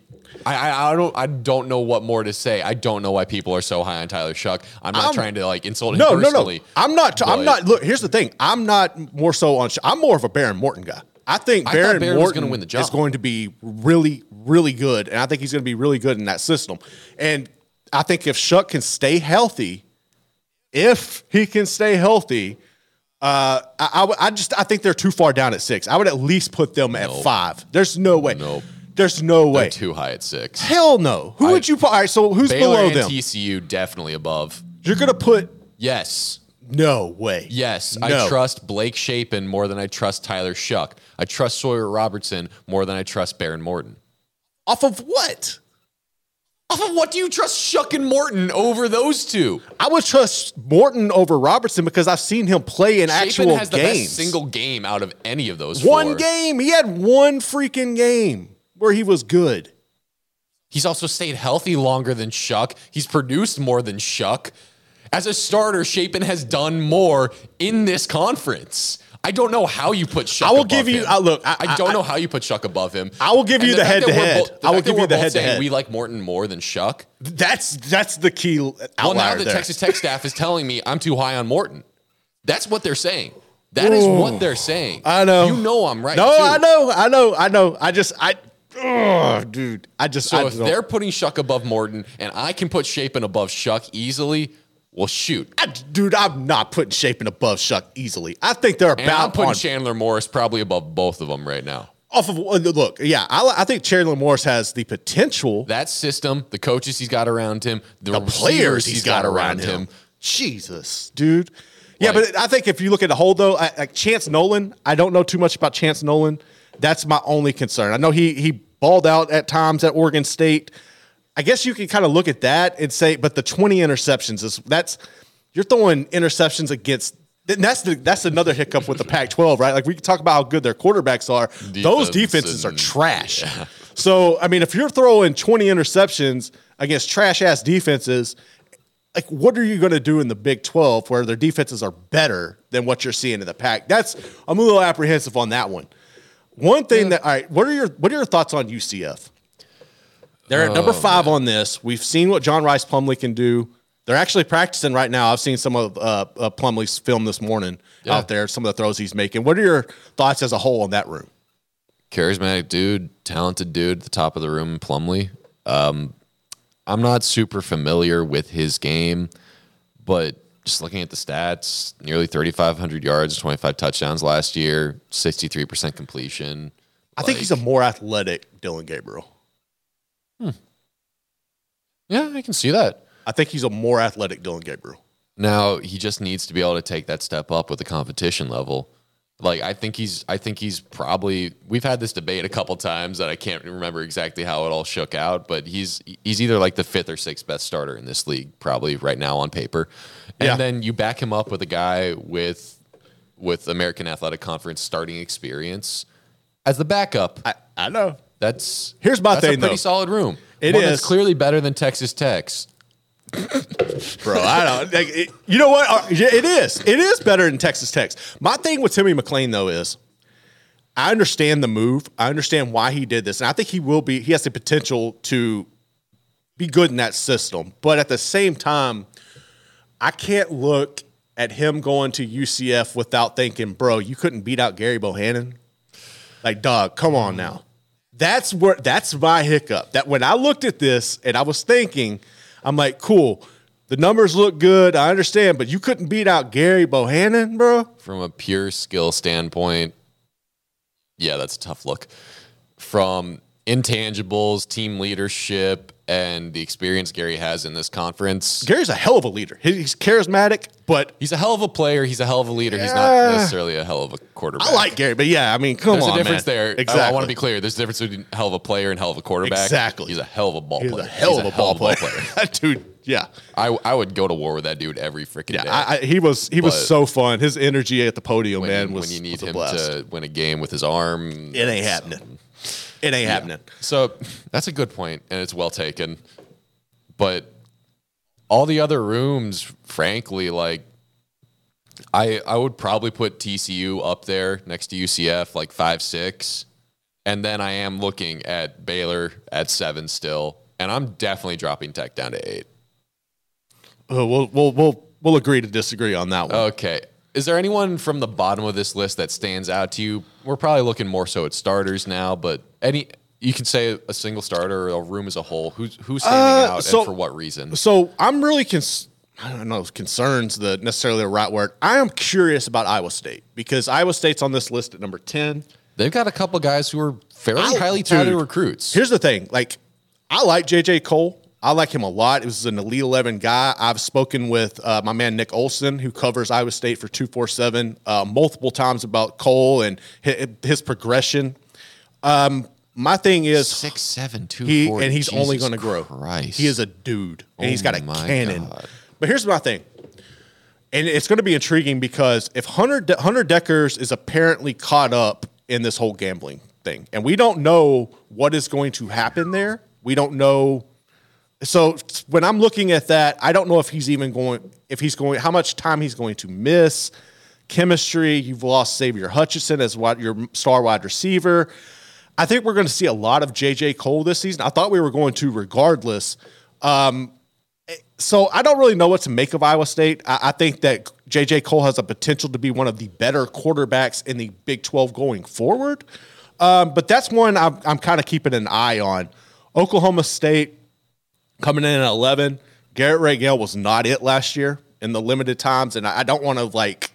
I, I, I don't I don't know what more to say. I don't know why people are so high on Tyler Shough. I'm not I'm- trying to like insult him No, no, no. I'm not. I'm not. Look, here's the thing. I'm not more so on. I'm more of a Behren Morton guy. I think I thought Behren Morton win the job. is going to be really, really good, and I think he's going to be really good in that system. And I think if Shough can stay healthy, if he can stay healthy, uh, I, I, I just I think they're too far down at six. I would at least put them at five. There's no way. Nope. There's no way. They're too high at six. Hell no. Who I- would you put? All right. So who's Baylor below and them? TCU definitely above. You're gonna put Yes. no way. Yes, No. I trust Blake Shapen more than I trust Tyler Shough. I trust Sawyer Robertson more than I trust Behren Morton. off of what? Off of what do you trust Shough and Morton over those two? I would trust Morton over Robertson because I've seen him play in Shapen actual has the best single game out of any of those one four. game. He had one freaking game where he was good. He's also stayed healthy longer than Shough. He's produced more than Shough. As a starter, Shapen has done more in this conference. I don't know how you put Shough. I will above give you- him. look, I- I, don't I- know how you put Shough above him. I will give And you the fact head-to-head. both- the I will give you the head-to-head. We like Morton more than Shough. That's that's the key Well, now the there. Texas Tech staff is telling me I'm too high on Morton. That's what they're saying. That is what they're saying. I know. You know I'm right. No, too. I know, I know, I know. I just, I, ugh, dude, I just. So I if they're putting Shough above Morton and I can put Shapen above Shough easily, well, shoot. I- dude, I'm not putting Shapen above Shough easily. I think they're And I'm about putting on Chandler Morris probably above both of them right now. off of uh, look. Yeah, I, I think Chandler Morris has the potential. That system, the coaches he's got around him, the, the players he's got around him. Jesus, dude. Yeah, Like- but I think if you look at the whole though, I, like Chance Nolan, I don't know too much about Chance Nolan. That's my only concern. I know he he balled out at times at Oregon State. I guess you can kind of look at that and say, but the 20 interceptions is that's you're throwing interceptions against And that's the that's another hiccup with the Pac-12, right? Like we can talk about how good their quarterbacks are. Those Defense defenses are and- trash. So I mean, if you're throwing 20 interceptions against trash ass defenses, like what are you going to do in the Big 12 where their defenses are better than what you're seeing in the Pac? That's I'm a little apprehensive on that one. One thing that all right, what are your what are your thoughts on UCF? They're at Oh, number five on this. We've seen what John Rhys Plumlee can do. They're actually practicing right now. I've seen some of uh, uh, Plumlee's film this morning Yeah. out there. Some of the throws he's making. What are your thoughts as a whole on that room? charismatic dude, talented dude at the top of the room, Plumlee. Um, I'm not super familiar with his game, but just looking at the stats, nearly 3,500 yards, 25 touchdowns last year, 63% completion. I think he's a more athletic Dillon Gabriel. Hmm. yeah, I can see that. I think he's a more athletic Dillon Gabriel. Now he just needs to be able to take that step up with the competition level. Like I think he's I think he's probably we've had this debate a couple times that I can't remember exactly how it all shook out, but he's he's either like the fifth or sixth best starter in this league, probably right now on paper. And Yeah. then you back him up with a guy with with American Athletic Conference starting experience as the backup. I, I know. That's Here's my that's thing, a pretty though. solid room. It One is. that's clearly better than Texas Tech's. Bro. I don't. Like, it- you know what? Uh, It is. It is better than Texas Tech. My thing with Timmy McClain though is, I understand the move. I understand why he did this, and I think he will be. He has the potential to be good in that system. But at the same time, I can't look at him going to UCF without thinking, bro, you couldn't beat out Gary Bohanon. Like, dog, come on now. That's where that's my hiccup. That when I looked at this and I was thinking, I'm like, cool. The numbers look good. I understand, but you couldn't beat out Gary Bohanon, bro. from a pure skill standpoint, yeah, that's a tough look. From intangibles, team leadership, and the experience Gary has in this conference, Gary's a hell of a leader. He's charismatic, but he's a hell of a player. He's a hell of a leader. He's not necessarily a hell of a quarterback. I like Gary. But yeah, I mean, come There's on, a difference man. there. Exactly. I, I want to be clear. There's a difference between hell of a player and hell of a quarterback. Exactly. He's a hell of a ball He's player. a hell of a ball player, player. dude. Yeah, I, I would go to war with that dude every freaking yeah. day. I, I, he was he was so fun. His energy at the podium, when, man, was when you need was him to win a game with his arm, It ain't happening. It ain't happening. So that's a good point, and it's well taken. But all the other rooms, frankly, like I I would probably put TCU up there next to UCF, like five six, and then I am looking at Baylor at seven still, and I'm definitely dropping Tech down to eight. Uh, we'll we'll we'll we'll agree to disagree on that one. Okay. Is there anyone from the bottom of this list that stands out to you? We're probably looking more so at starters now, but any you can say a single starter or a room as a whole. Who's who's standing Uh, out so- and for what reason? So I'm really cons- I don't know concerns the necessarily the right word. I am curious about Iowa State because Iowa State's on this list at number ten. They've got a couple guys who are fairly I- highly touted recruits. Here's the thing: like, I like JJ Kohl. I like him a lot. He was an Elite Eleven guy. I've spoken with uh, my man Nick Olson, who covers Iowa State for two four seven, uh, multiple times about Kohl and his, his progression. Um, my thing is Six seven two he and he's only going to grow. Christ. He is a dude, and he's got a Oh cannon. God. But here's my thing, and it's going to be intriguing because if Hunter De- Hunter Dekkers is apparently caught up in this whole gambling thing, and we don't know what is going to happen there. We don't know. So when I'm looking at that, I don't know if he's even going, if he's going, how much time he's going to miss. Chemistry. You've lost Xavier Hutchinson as what your star wide receiver. I think we're going to see a lot of JJ Kohl this season. I thought we were going to regardless. Um, so I don't really know what to make of Iowa State. I, I think that JJ Kohl has a potential to be one of the better quarterbacks in the Big 12 going forward. Um, but that's one I'm, I'm kind of keeping an eye on. Oklahoma State coming in at 11. Garrett Ray was not it last year in the limited times, and I, don't want to like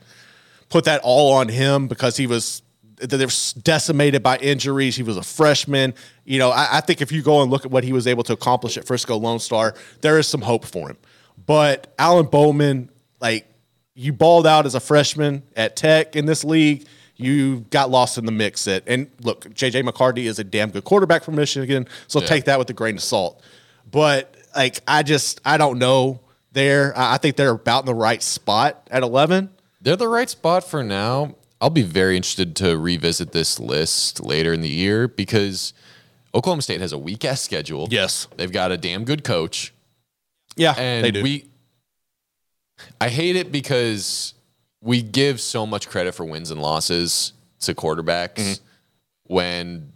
put that all on him because he was they were decimated by injuries. He was a freshman. You know, I, I think if you go and look at what he was able to accomplish at Frisco Lone Star, there is some hope for him. But Alan Bowman, like you balled out as a freshman at Tech in this league. You got lost in the mix. At and look, JJ McCarthy is a damn good quarterback from Michigan, so Yeah. take that with a grain of salt. But like, I just I don't know. There, I I think they're about in the right spot at eleven. They're the right spot for now. I'll be very interested to revisit this list later in the year because Oklahoma State has a weak ass schedule. Yes. They've got a damn good coach. Yeah, And they do. we I hate it because we give so much credit for wins and losses to quarterbacks Mm-hmm. when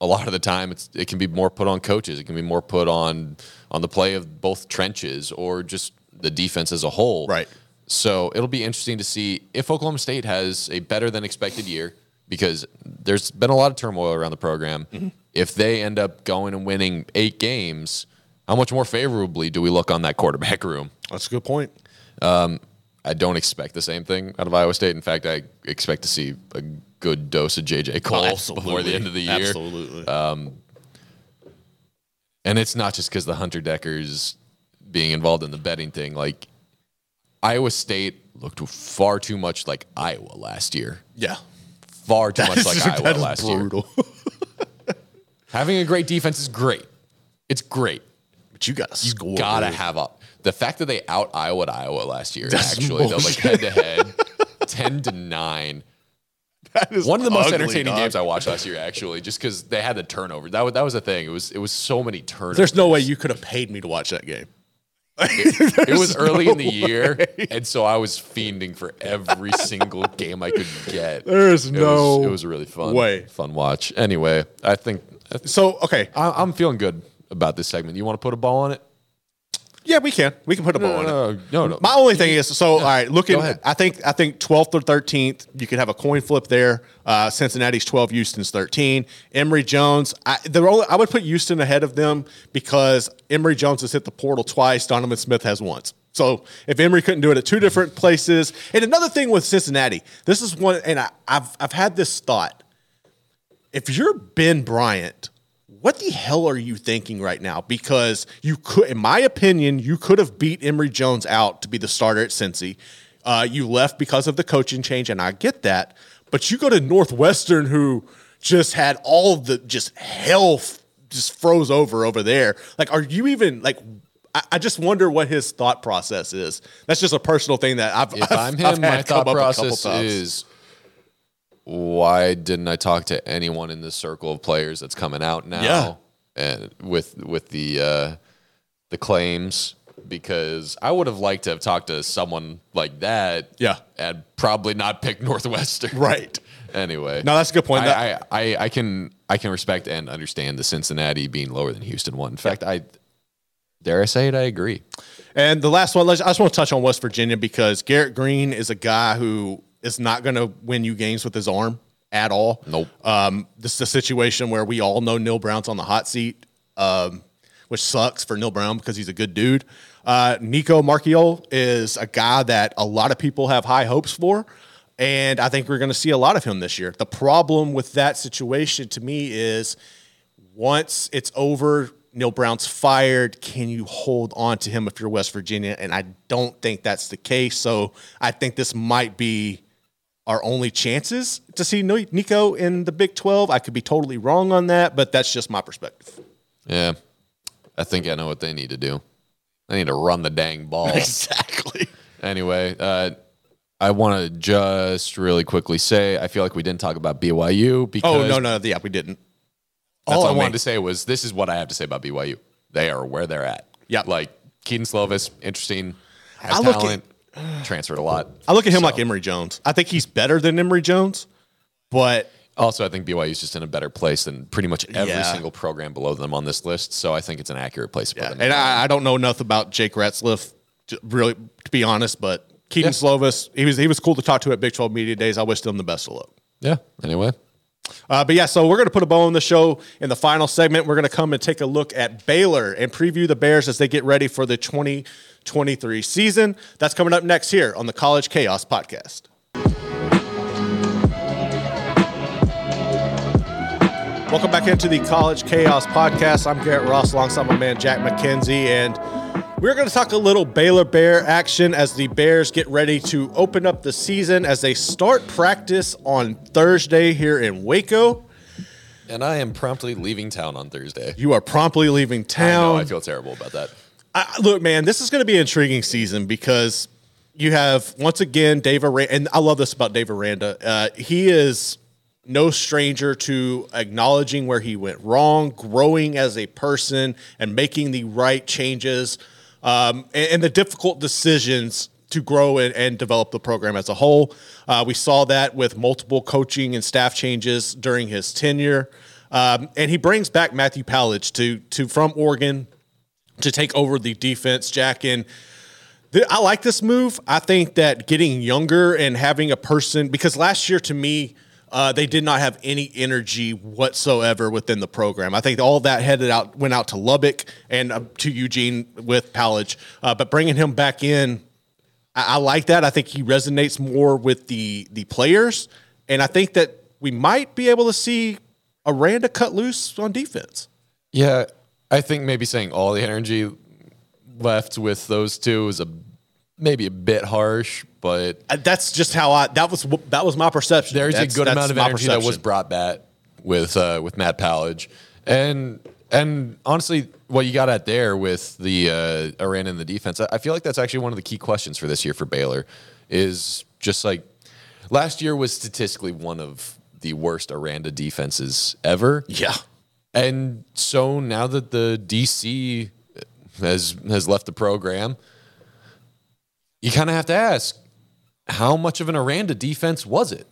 a lot of the time it's it can be more put on coaches. It can be more put on on the play of both trenches or just the defense as a whole. Right. So it'll be interesting to see if Oklahoma State has a better than expected year because there's been a lot of turmoil around the program. Mm-hmm. If they end up going and winning eight games, how much more favorably do we look on that quarterback room? That's a good point. I don't expect the same thing out of Iowa State. In fact, I expect to see a good dose of JJ Kohl before the end of the year. Absolutely. And it's not just because the Hunter Dekkers being involved in the betting thing. Like Iowa State looked far too much like Iowa last year. yeah. Far too much like That Iowa is last brutal. year. Having a great defense is great. It's great. but you got to You gotta have up. The fact that they out Iowa to Iowa last year, That's actually, though, like head to head, ten to nine. That is One of the most entertaining dog. games I watched last year, actually, just because they had the turnover. That was, that was the thing. It was it was so many turnovers. There's no way you could have paid me to watch that game. it was early in the no year, and so I was fiending for every single game I could get. There's it no Was, it was a really fun way. fun watch. Anyway, I think So okay, I, I'm feeling good about this segment. You want to put a ball on it? Yeah, we can. We can put a ball on it. no, no, no. My only thing is so all right. Looking, Go ahead. I think I think twelfth or thirteenth, you could have a coin flip there. Uh, Cincinnati's twelve, Houston's thirteen. Emory Jones, I, the only, I would put Houston ahead of them because Emory Jones has hit the portal twice. Donovan Smith has once. So if Emory couldn't do it at two different places, and another thing with Cincinnati, this is one, and I, I've I've had this thought. If you're Ben Bryant, what the hell are you thinking right now? Because you could, in my opinion, you could have beat Emory Jones out to be the starter at Cincy. Uh, you left because of the coaching change, and I get that. But you go to Northwestern, who just had all the just hell just froze over over there. Like, are you even like? I, I just wonder what his thought process is. That's just a personal thing that I've. If I've, I'm I've my thought up a couple process times. is why didn't I talk to anyone in this circle of players that's coming out now? Yeah. And with with the uh, the claims because I would have liked to have talked to someone like that. Yeah. And probably not pick Northwestern. Right. Anyway. No, that's a good point. I, That- I, I, I can I can respect and understand the Cincinnati being lower than Houston one. In fact, I dare I say it, I agree. And the last one, I just want to touch on West Virginia because Garrett Greene is a guy who is not going to win you games with his arm at all. Nope. Um, this is a situation where we all know Neal Brown's on the hot seat, um, which sucks for Neal Brown because he's a good dude. Uh, Nico Marchiol is a guy that a lot of people have high hopes for. And I think we're going to see a lot of him this year. The problem with that situation to me is once it's over, Neal Brown's fired. Can you hold on to him if you're West Virginia? And I don't think that's the case. So I think this might be our only chances to see Nico in the Big 12. I could be totally wrong on that, but that's just my perspective. Yeah. I think I know what they need to do. They need to run the dang ball. Exactly. anyway, uh, I want to just really quickly say I feel like we didn't talk about BYU because Oh, no, no. Yeah, we didn't. all That's I wanted me. to say was this is what I have to say about BYU. They are where they're at. Yep. Like Kedon Slovis, interesting, has I look at- talent, transferred a lot. I look at him So- like Emory Jones. I think he's better than Emory Jones, but Also, I think BYU is just in a better place than pretty much every Yeah. single program below them on this list. So I think it's an accurate place to put Yeah, them. and. I, I don't know enough about Jake Retzlaff, to really, to be honest. But Kedon Yeah. Slovis, he was he was cool to talk to at Big Twelve Media Days. I wish them the best of luck. yeah. Anyway, Uh, but yeah, so we're going to put a bow on the show in the final segment. We're going to come and take a look at Baylor and preview the Bears as they get ready for the 2023 season. That's coming up next here on the College Chaos Podcast. Welcome back into the College Chaos Podcast. I'm Garrett Ross alongside my man Jack McKenzie, and we're going to talk a little Baylor Bear action as the Bears get ready to open up the season as they start practice on Thursday here in Waco. and I am promptly leaving town on Thursday. You are promptly leaving I town. know I feel terrible about that. I, look, man, this is going to be an intriguing season because you have once again Dave Aranda, and I love this about Dave Aranda. Uh, he is no stranger to acknowledging where he went wrong, growing as a person, and making the right changes um, and, and the difficult decisions to grow and, and develop the program as a whole. Uh, we saw that with multiple coaching and staff changes during his tenure. Um, and he brings back Matthew Powledge to to from Oregon to take over the defense, Jack. And th- I like this move. I think that getting younger and having a person because last year to me. Uh, they did not have any energy whatsoever within the program. I think all that headed out went out to Lubbock and uh, to Eugene with Powledge. Uh, but bringing him back in, I, I like that. I think he resonates more with the the players, and I think that we might be able to see Aranda cut loose on defense. Yeah, I think maybe saying all the energy left with those two is a maybe a bit harsh, but Uh, That's just how I. That was that was my perception. there's That's- a good that's amount of my energy that was perception. brought back with uh, with Matt Powledge, and and honestly, what you got at there with the uh, Iran in the defense, I, I feel like that's actually one of the key questions for this year for Baylor. Is just like last year was statistically one of the worst Aranda defenses ever. Yeah. And so now that the DC has has left the program, you kind of have to ask, how much of an Aranda defense was it?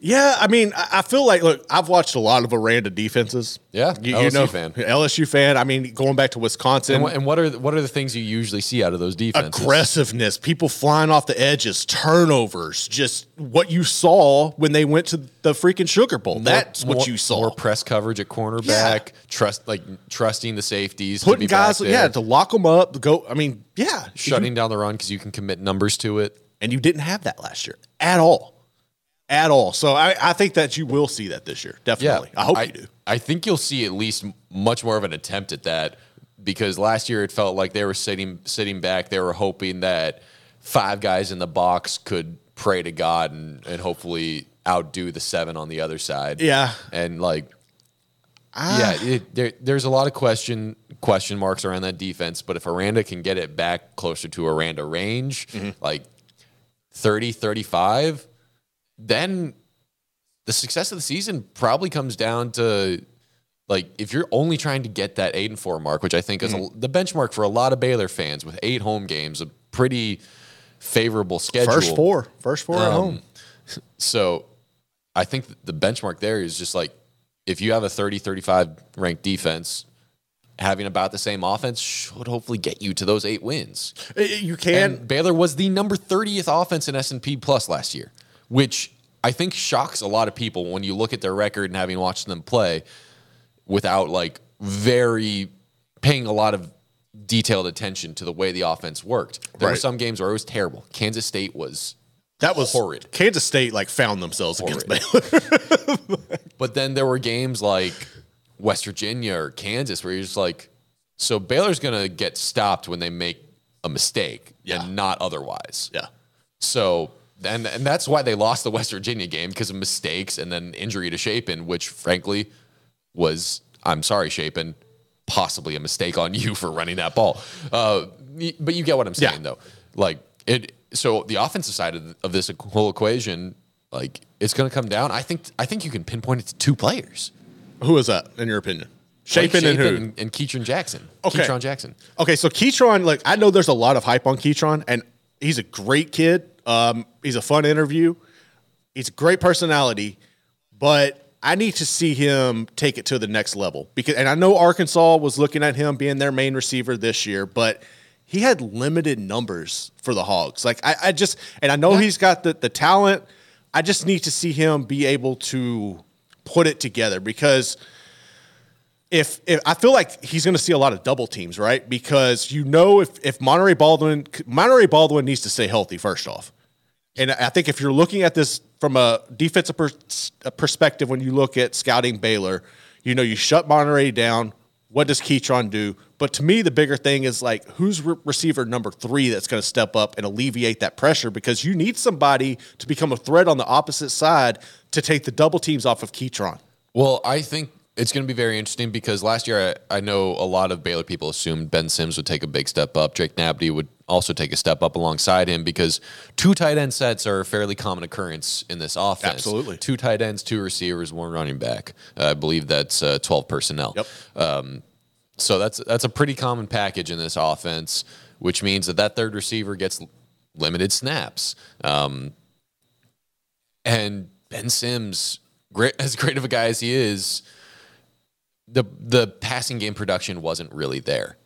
Yeah, I mean, I feel like look, I've watched a lot of Aranda defenses. Yeah, you, LSU you know, fan. LSU fan. I mean, going back to Wisconsin, And, what, and what are the- what are the things you usually see out of those defenses? aggressiveness, people flying off the edges, turnovers, just what you saw when they went to the freaking Sugar Bowl. That's More- what you saw. More press coverage at cornerback, trust like trusting the safeties, to Putting guys, yeah, to lock them up, go. I mean, yeah, shutting down the run because you can commit numbers to it. and you didn't have that last year at all, at all. So I, I think that you will see that this year, definitely. I hope you do. I think you'll see at least much more of an attempt at that because last year it felt like they were sitting sitting back. They were hoping that five guys in the box could pray to God and, and hopefully outdo the seven on the other side. Yeah. and like. Ah. yeah, it, there, there's a lot of question question marks around that defense, but if Aranda can get it back closer to Aranda range, mm-hmm. like 30, 35, then the success of the season probably comes down to like if you're only trying to get that eight and four mark, which I think is a, the benchmark for a lot of Baylor fans with eight home games, a pretty favorable schedule. First four, first four at Um, home. So I think the benchmark there is just like if you have a 30, 35 ranked defense, having about the same offense should hopefully get you to those eight wins. You can. And Baylor was the number 30th offense in S&P Plus last year, which I think shocks a lot of people when you look at their record and having watched them play without like very paying a lot of detailed attention to the way the offense worked. There were some games where it was terrible. Kansas State was that was horrid. Kansas State like found themselves against Horrid. Baylor. But then there were games like West Virginia or Kansas where you're just like, so Baylor's going to get stopped when they make a mistake Yeah. and not otherwise. yeah. So, and, and that's why they lost the West Virginia game because of mistakes and then injury to Shapen, which frankly was, I'm sorry, Shapen, possibly a mistake on you for running that ball. Uh, but you get what I'm saying, Yeah. though. Like, it, so the offensive side of, of this whole equation, like, it's going to come down. I think, I think you can pinpoint it to two players. Who is that in your opinion? Shapen and who? and, and Ketron Jackson. Okay. Ketron Jackson. Okay, so Ketron, like I know there's a lot of hype on Ketron, and he's a great kid. Um, he's a fun interview. He's a great personality, but I need to see him take it to the next level because, and I know Arkansas was looking at him being their main receiver this year, but he had limited numbers for the Hogs. Like I, I just, and I know he's got the the talent. I just need to see him be able to put it together because if, if I feel like he's going to see a lot of double teams, right? Because you know if if Monaray Baldwin Monaray Baldwin needs to stay healthy first off, and I think if you're looking at this from a defensive a perspective, when you look at scouting Baylor, you know you shut Monaray down. What does Ketron do? But to me, the bigger thing is like who's re- receiver number three that's going to step up and alleviate that pressure because you need somebody to become a threat on the opposite side to take the double teams off of Ketron. Well, I think it's going to be very interesting because last year I, I know a lot of Baylor people assumed Ben Sims would take a big step up. Drake Dabney would also take a step up alongside him because two tight end sets are a fairly common occurrence in this offense. Absolutely. Two tight ends, two receivers, one running back. Uh, I believe that's uh, 12 personnel. Yep. So that's that's a pretty common package in this offense, which means that that third receiver gets limited snaps. Um, and Ben Sims, great as great of a guy as he is, the the passing game production wasn't really there.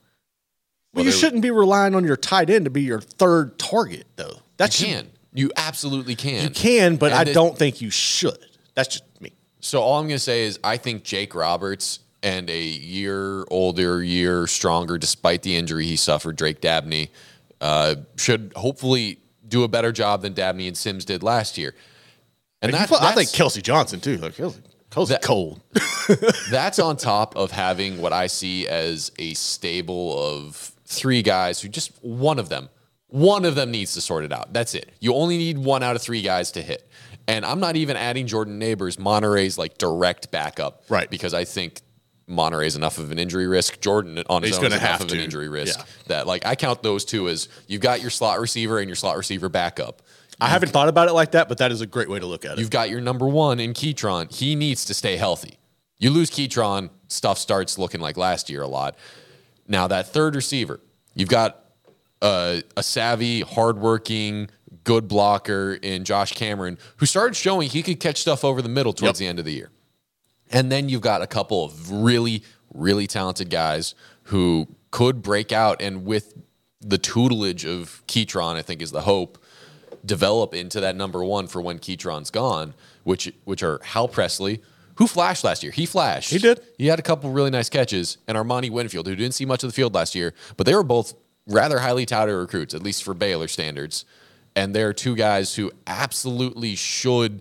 Well, you shouldn't be relying on your tight end to be your third target, though. That You should- can, you absolutely can. You can, but And I this- don't think you should. That's just me. So all I'm going to say is I think Jake Roberts and a year older, year stronger, despite the injury he suffered, Drake Dabney, uh, should hopefully do a better job than Dabney and Sims did last year. And You that, put- I think Kelsey Johnson too. Like Kelsey, That- cold. that's on top of having what I see as a stable of three guys who just one of them, one of them needs to sort it out. That's it. You only need one out of three guys to hit. And I'm not even adding Jordan Nabors, Monaray's like direct backup. Right. Because I think Monaray's enough of an injury risk. Jordan on his He's own is enough of an injury risk Yeah. that like I count those two as you've got your slot receiver and your slot receiver backup. I haven't thought about it like that, but that is a great way to look at it. You've got your number one in Ketron. He needs to stay healthy. You lose Ketron, stuff starts looking like last year a lot. Now that third receiver, you've got a, a savvy, hardworking, good blocker in Josh Cameron, who started showing he could catch stuff over the middle towards Yep. the end of the year. And then you've got a couple of really, really talented guys who could break out and with the tutelage of Ketron, I think is the hope, develop into that number one for when Ketron's gone, which which are Hal Presley, who flashed last year. He flashed. He did. He had a couple really nice catches, and Armani Winfield, who didn't see much of the field last year, but they were both rather highly touted recruits, at least for Baylor standards. And they're two guys who absolutely should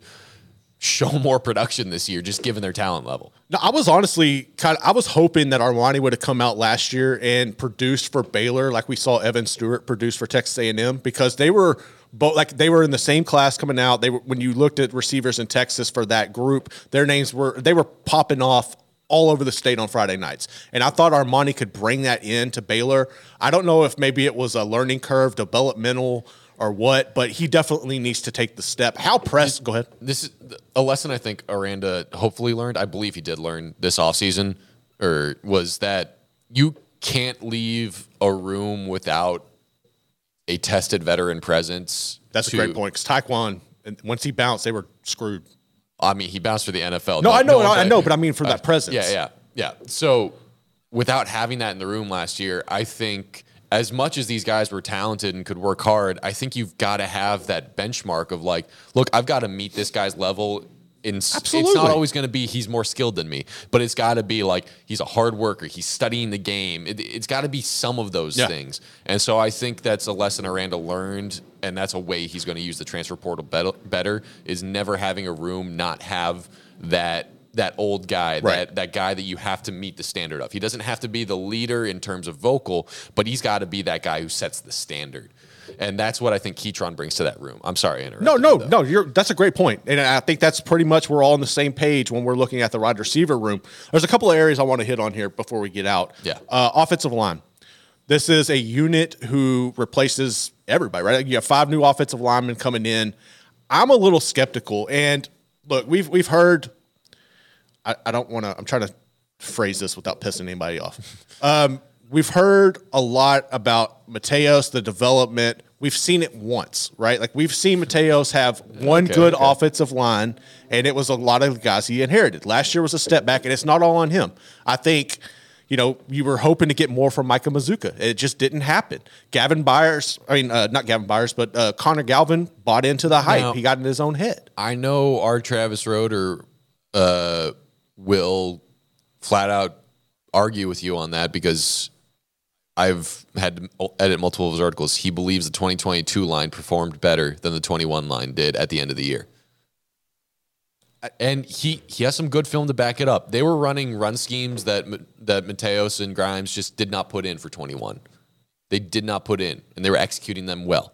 show more production this year, just given their talent level. No, I was honestly kind of, I was hoping that Armani would have come out last year and produced for Baylor like we saw Evan Stewart produce for Texas A&M because they were both like they were in the same class coming out. They were when you looked at receivers in Texas for that group, their names were they were popping off all over the state on Friday nights. And I thought Armani could bring that in to Baylor. I don't know if maybe it was a learning curve, developmental or what, but he definitely needs to take the step. How press go ahead. This is a lesson I think Aranda hopefully learned. I believe he did learn this offseason, or was that you can't leave a room without a tested veteran presence. That's a great point because Tyquan, once he bounced, they were screwed. I mean, he bounced for the NFL. No, I know, one I bet- know, but I mean for that uh, presence. Yeah, yeah, yeah. So without having that in the room last year, I think as much as these guys were talented and could work hard, I think you've got to have that benchmark of like, look, I've got to meet this guy's level. In, s- It's not always going to be he's more skilled than me, but it's got to be like he's a hard worker. He's studying the game. It, it's got to be some of those Yeah. things. And so I think that's a lesson Aranda learned, and that's a way he's going to use the transfer portal better, better is never having a room not have that that old guy, Right. that that guy that you have to meet the standard of. He doesn't have to be the leader in terms of vocal, but he's got to be that guy who sets the standard. And that's what I think Ketron brings to that room. I'm sorry, interrupted No, no, though. no. You're that's a great point, and I think that's pretty much we're all on the same page when we're looking at the wide receiver room. There's a couple of areas I want to hit on here before we get out. Yeah. uh, offensive line. This is a unit who replaces everybody, right? You have five new offensive linemen coming in. I'm a little skeptical, and look, we've we've heard. I, I don't want to. I'm trying to phrase this without pissing anybody off. Um, we've heard a lot about Mateos, the development. We've seen it once, right? Like we've seen Mateos have one Okay, good okay. offensive line, and it was a lot of guys he inherited. Last year was a step back, and it's not all on him. I think, you know, you were hoping to get more from Micah Mazzccua. It just didn't happen. Gavin Byers, I mean, uh, not Gavin Byers, but uh, Connor Galvin bought into the hype. Now- he got in his own head. I know our Travis Roder uh, will flat out argue with you on that because I've had to edit multiple of his articles. He believes the 2022 line performed better than the 21 line did at the end of the year. And he, he has some good film to back it up. They were running run schemes that that Mateos and Grimes just did not put in for 21. They did not put in, and they were executing them well.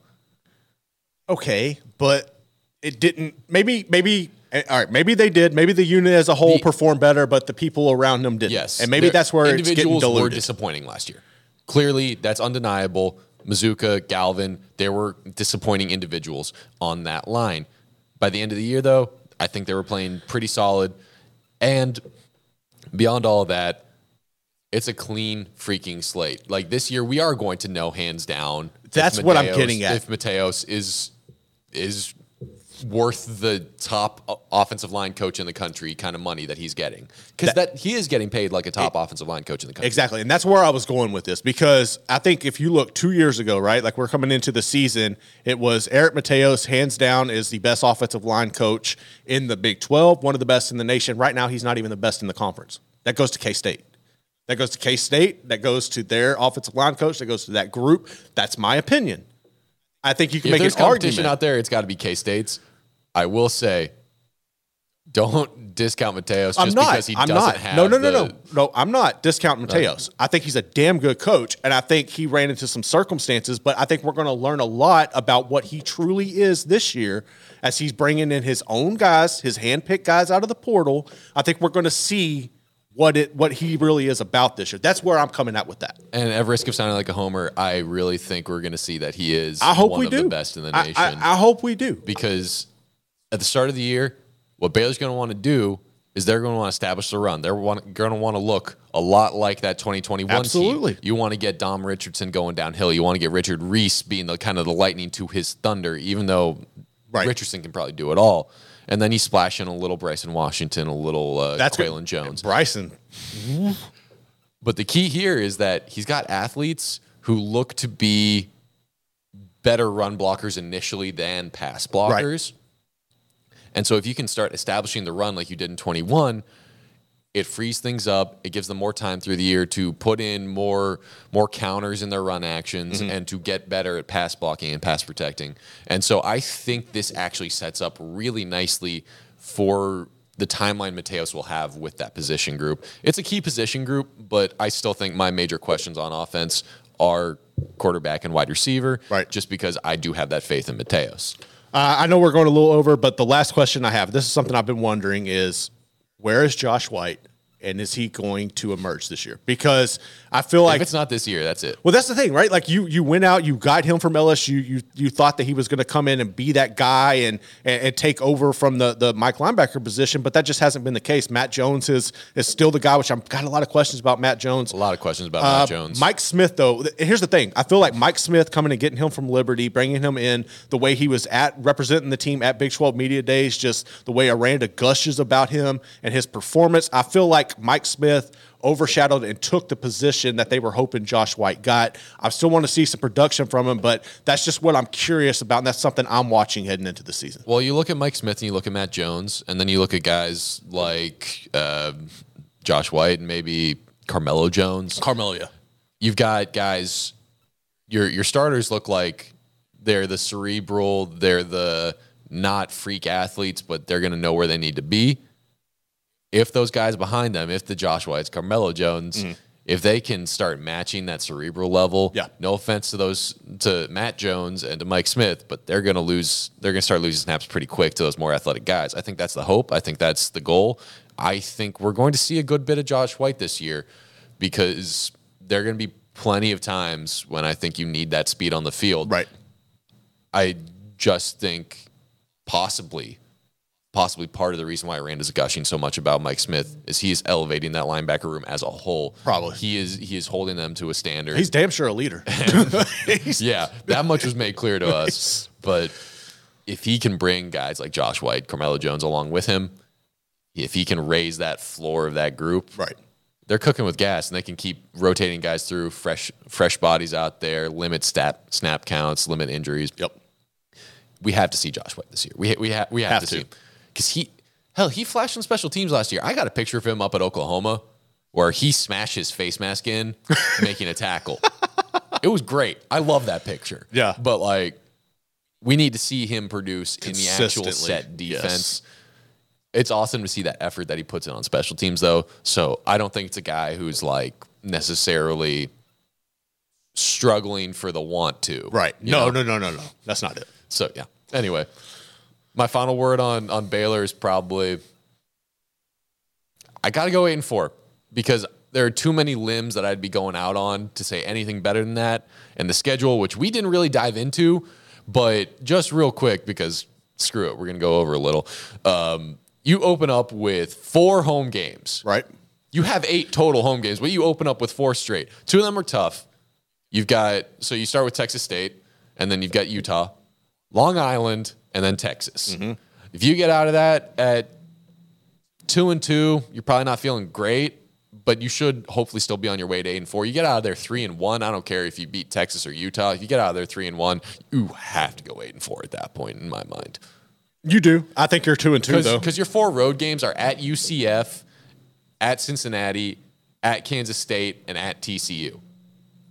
Okay, but it didn't. Maybe, maybe. eh, All right, maybe they did. Maybe the unit as a whole The- performed better, but the people around them didn't. Yes, and maybe that's where it's getting individuals were disappointing last year. Clearly, that's undeniable. Mazzccua, Galvin, they were disappointing individuals on that line. By the end of the year, though, I think they were playing pretty solid. And beyond all of that, it's a clean freaking slate. Like this year, we are going to know hands down. That's what I'm getting at. If Mateos is is worth the top offensive line coach in the country kind of money that he's getting, because that, he is getting paid like a top offensive line coach in the country. Exactly. And that's where I was going with this because I think if you look two years ago, right, like we're coming into the season, it was Eric Mateos, hands down, is the best offensive line coach in the Big 12, one of the best in the nation. Right now, he's not even the best in the conference. That goes to K State. That goes to K State. That goes to their offensive line coach. That goes to that group. That's my opinion. I think you can If make there's an competition argument. out there, it's got to be K State's. I will say, don't discount Mateos just I'm not. because he I'm doesn't not. have. no, no, no, the- no, no. I'm not discounting Mateos. I think he's a damn good coach, and I think he ran into some circumstances. But I think we're going to learn a lot about what he truly is this year, as he's bringing in his own guys, his handpicked guys out of the portal. I think we're going to see what it what he really is about this year. That's where I'm coming at with that. And at risk of sounding like a homer, I really think we're going to see that he is I hope one we of do. the best in the I- nation. I, I hope we do. because at the start of the year, what Baylor's going to want to do is they're going to want to establish the run. They're going to want to look a lot like that 2021 Absolutely. team. You want to get Dom Richardson going downhill. You want to get Richard Reese being the kind of the lightning to his thunder, even though Right. Richardson can probably do it all. And then you splash in a little Bryson Washington, a little uh, That's good. Qualan Jones. Bryson. But the key here is that he's got athletes who look to be better run blockers initially than pass blockers. And so if you can start establishing the run like you did in 21, it frees things up. It gives them more time through the year to put in more more counters in their run actions and to get better at pass blocking and pass protecting. And so I think this actually sets up really nicely for the timeline Mateos will have with that position group. It's a key position group, but I still think my major questions on offense are quarterback and wide receiver. Right. Just because I do have that faith in Mateos. Uh, I know we're going a little over, but the last question I have, this is something I've been wondering is where is Josh White and is he going to emerge this year? Because I feel like if it's not this year, that's it. well, that's the thing, right? Like you, you went out, you got him from LSU. You, you thought that he was going to come in and be that guy and, and and take over from the the Mike linebacker position, but that just hasn't been the case. Matt Jones is is still the guy, which I've got a lot of questions about Matt Jones. A lot of questions about Uh, Matt Jones. Mike Smith, though, here's the thing. I feel like Mike Smith coming and getting him from Liberty, bringing him in, the way he was at representing the team at Big 12 Media Days, just the way Aranda gushes about him and his performance. I feel like Mike Smith overshadowed and took the position that they were hoping Josh White got. I still want to see some production from him, but that's just what I'm curious about, and that's something I'm watching heading into the season. Well, you look at Mike Smith and you look at Matt Jones, and then you look at guys like uh, Josh White and maybe Carmelo Jones. Carmelo, yeah. You've got guys. Your your starters look like they're the cerebral. They're the not freak athletes, but they're going to know where they need to be. If those guys behind them, if the Josh Whites, Carmelo Jones, mm-hmm. if they can start matching that cerebral level, Yeah. no offense to those to Matt Jones and to Mike Smith, but they're going to lose. They're going to start losing snaps pretty quick to those more athletic guys. I think that's the hope. I think that's the goal. I think we're going to see a good bit of Josh White this year because there are going to be plenty of times when I think you need that speed on the field. Right. I just think possibly, possibly part of the reason why Rand is gushing so much about Mike Smith is he is elevating that linebacker room as a whole. Probably. he is he is holding them to a standard. He's damn sure a leader. yeah, that much was made clear to us. But if he can bring guys like Josh White, Carmelo Jones along with him, if he can raise that floor of that group, right. they're cooking with gas and they can keep rotating guys through fresh fresh bodies out there, limit stat snap counts, limit injuries. Yep. We have to see Josh White this year. We we have we have, Have to, to. see him because he hell he flashed on special teams last year. I got a picture of him up at Oklahoma where he smashed his face mask in making a tackle. It was great. I love that picture. Yeah. but like we need to see him produce in the actual set yes. defense it's awesome to see that effort that he puts in on special teams though so i don't think it's a guy who's like necessarily struggling for the want to Right. No, know? no, no, no, no. That's not it. so yeah anyway my final word on on baylor is probably i gotta go eight and four because there are too many limbs that I'd be going out on to say anything better than that. And the schedule, which we didn't really dive into, but just real quick because screw it, we're gonna go over a little. Um, you open up with four home games. Right. You have eight total home games, but you open up with four straight. Two of them are tough. You've got so you start with Texas State, and then you've got Utah, Long Island, and then Texas. If you get out of that at two and two, you're probably not feeling great, but you should hopefully still be on your way to eight and four. You get out of there three and one. I don't care if you beat Texas or Utah. If you get out of there three and one, you have to go eight and four at that point, in my mind. You do. I think you're two and two though. Because your four road games are at UCF, at Cincinnati, at Kansas State, and at TCU.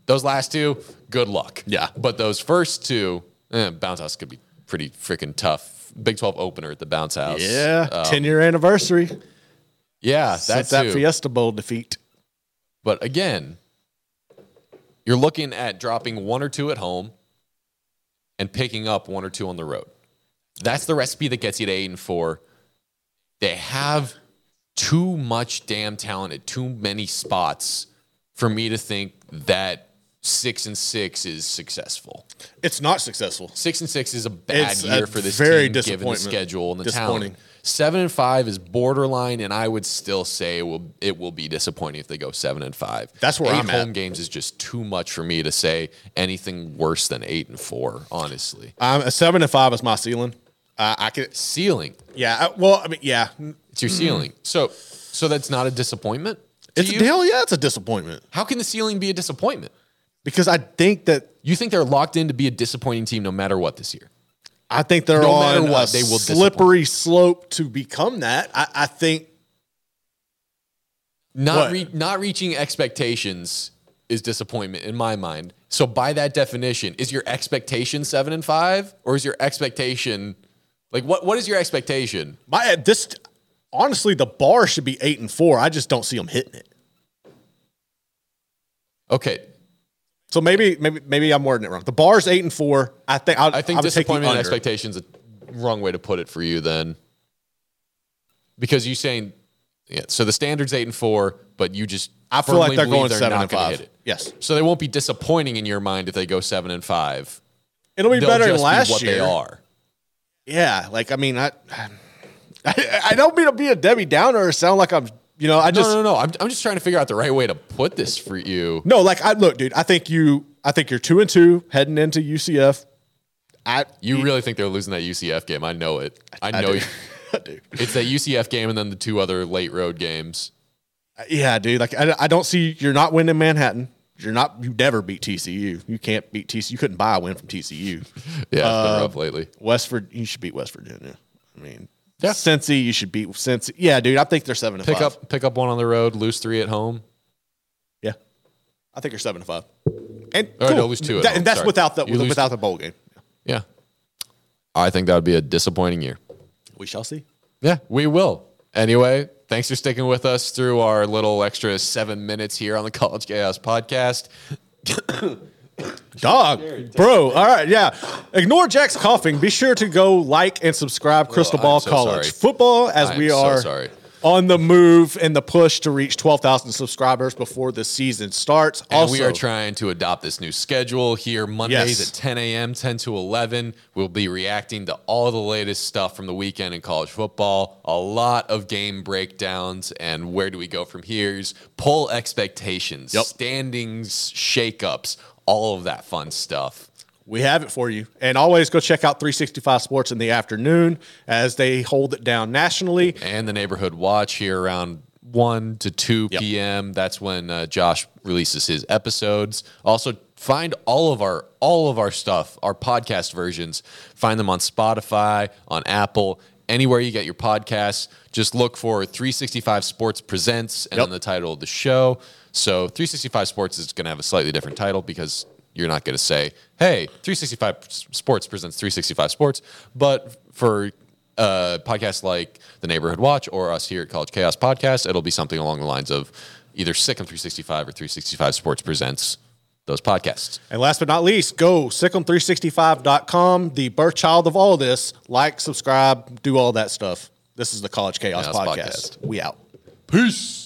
Those last two, good luck. Yeah. But those first two, eh, bounce house could be pretty freaking tough. Big 12 opener at the bounce house. Yeah. Um, Ten year anniversary. yeah, that's that Fiesta Bowl defeat. But again, you're looking at dropping one or two at home and picking up one or two on the road. That's the recipe that gets you to eight and four. They have too much damn talent at too many spots for me to think that six and six is successful. It's not successful. Six and six is a bad It's year a for this very team, given the schedule and the Disappointing. talent. Seven and five is borderline, and I would still say it will it will be disappointing if they go seven and five. That's where 8 I'm at. home games is just too much for me to say anything worse than eight and four. Honestly, I'm a seven and five is my ceiling. Uh, I could. ceiling. Yeah. I, well, I mean, yeah. It's your ceiling. So so that's not a disappointment. It's you? hell yeah. It's a disappointment How can the ceiling be a disappointment? Because I think that You think they're locked in to be a disappointing team no matter what this year? I think they're No on matter what, a they will slippery slope to become that. I, I think Not re- not reaching expectations is disappointment in my mind. So by that definition, is your expectation seven and five, or is your expectation like what? What is your expectation? my this honestly the bar should be eight and four. I just don't see them hitting it. Okay, So maybe maybe maybe I'm wording it wrong. The bar's eight and four. I think I'll, I think I would take the disappointment and expectations a wrong way to put it for you then, because you saying yeah. So the standard's eight and four, but you just I feel like they're going they're seven not and five. Hit it. Yes, So they won't be disappointing in your mind if they go seven and five. it'll be They'll better than just be last what year. they are. Yeah, like I mean, I, I I don't mean to be a Debbie Downer or sound like I'm, you know, I just no, no, no. I'm, I'm just trying to figure out the right way to put this for you. no, like I look, dude. I think you, I think you're two and two heading into UCF. I You really think they're losing that UCF game? I know it. I know do. you. I do. it's that UCF game and then the two other late road games. Yeah, dude. Like I, I don't see you're not winning Manhattan. You're not. You never beat TCU. You can't beat TCU. You couldn't buy a win from TCU. Yeah, it's Uh, been rough lately. West Virginia. You should beat West Virginia. I mean, Yeah. Cincy. You should beat Cincy. Yeah, dude. I think they're seven and Pick five. up, pick up one on the road, lose three at home. Yeah, I think you're seven to five. And Or cool. no, lose two at That- home. and that's Sorry. without the You without the bowl game. Yeah, I think that would be a disappointing year. We shall see. Yeah, we will. Anyway, thanks for sticking with us through our little extra seven minutes here on the College Chaos podcast. Dog, bro. All right, yeah. Ignore Jack's coughing. Be sure to go like and subscribe Crystal I'm Ball so College sorry. Football as I we am so are sorry. on the move and the push to reach 12,000 subscribers before the season starts. And also, we are trying to adopt this new schedule here Mondays Yes. at 10 a.m., 10 to 11. We'll be reacting to all the latest stuff from the weekend in college football, a lot of game breakdowns, and where do we go from here's poll expectations, Yep. standings, shakeups, all of that fun stuff. we have it for you. And always go check out 365 Sports in the afternoon as they hold it down nationally. And the neighborhood watch here around 1 to 2 Yep. p.m. That's when uh, Josh releases his episodes. Also find all of our all of our stuff, our podcast versions. Find them on Spotify, on Apple, anywhere you get your podcasts. Just look for 365 Sports Presents and Yep. then the title of the show. So 365 Sports is going to have a slightly different title because you're not going to say, "Hey, 365 Sports presents 365 Sports," but for uh, podcasts like the Neighborhood Watch or us here at College Chaos Podcast, it'll be something along the lines of either Sick of 365 or 365 Sports presents those podcasts. And last but not least, go sicem365.com, the birth child of all this. Like, subscribe, do all that stuff. This is the College Chaos Chaos podcast. Podcast. We out. Peace.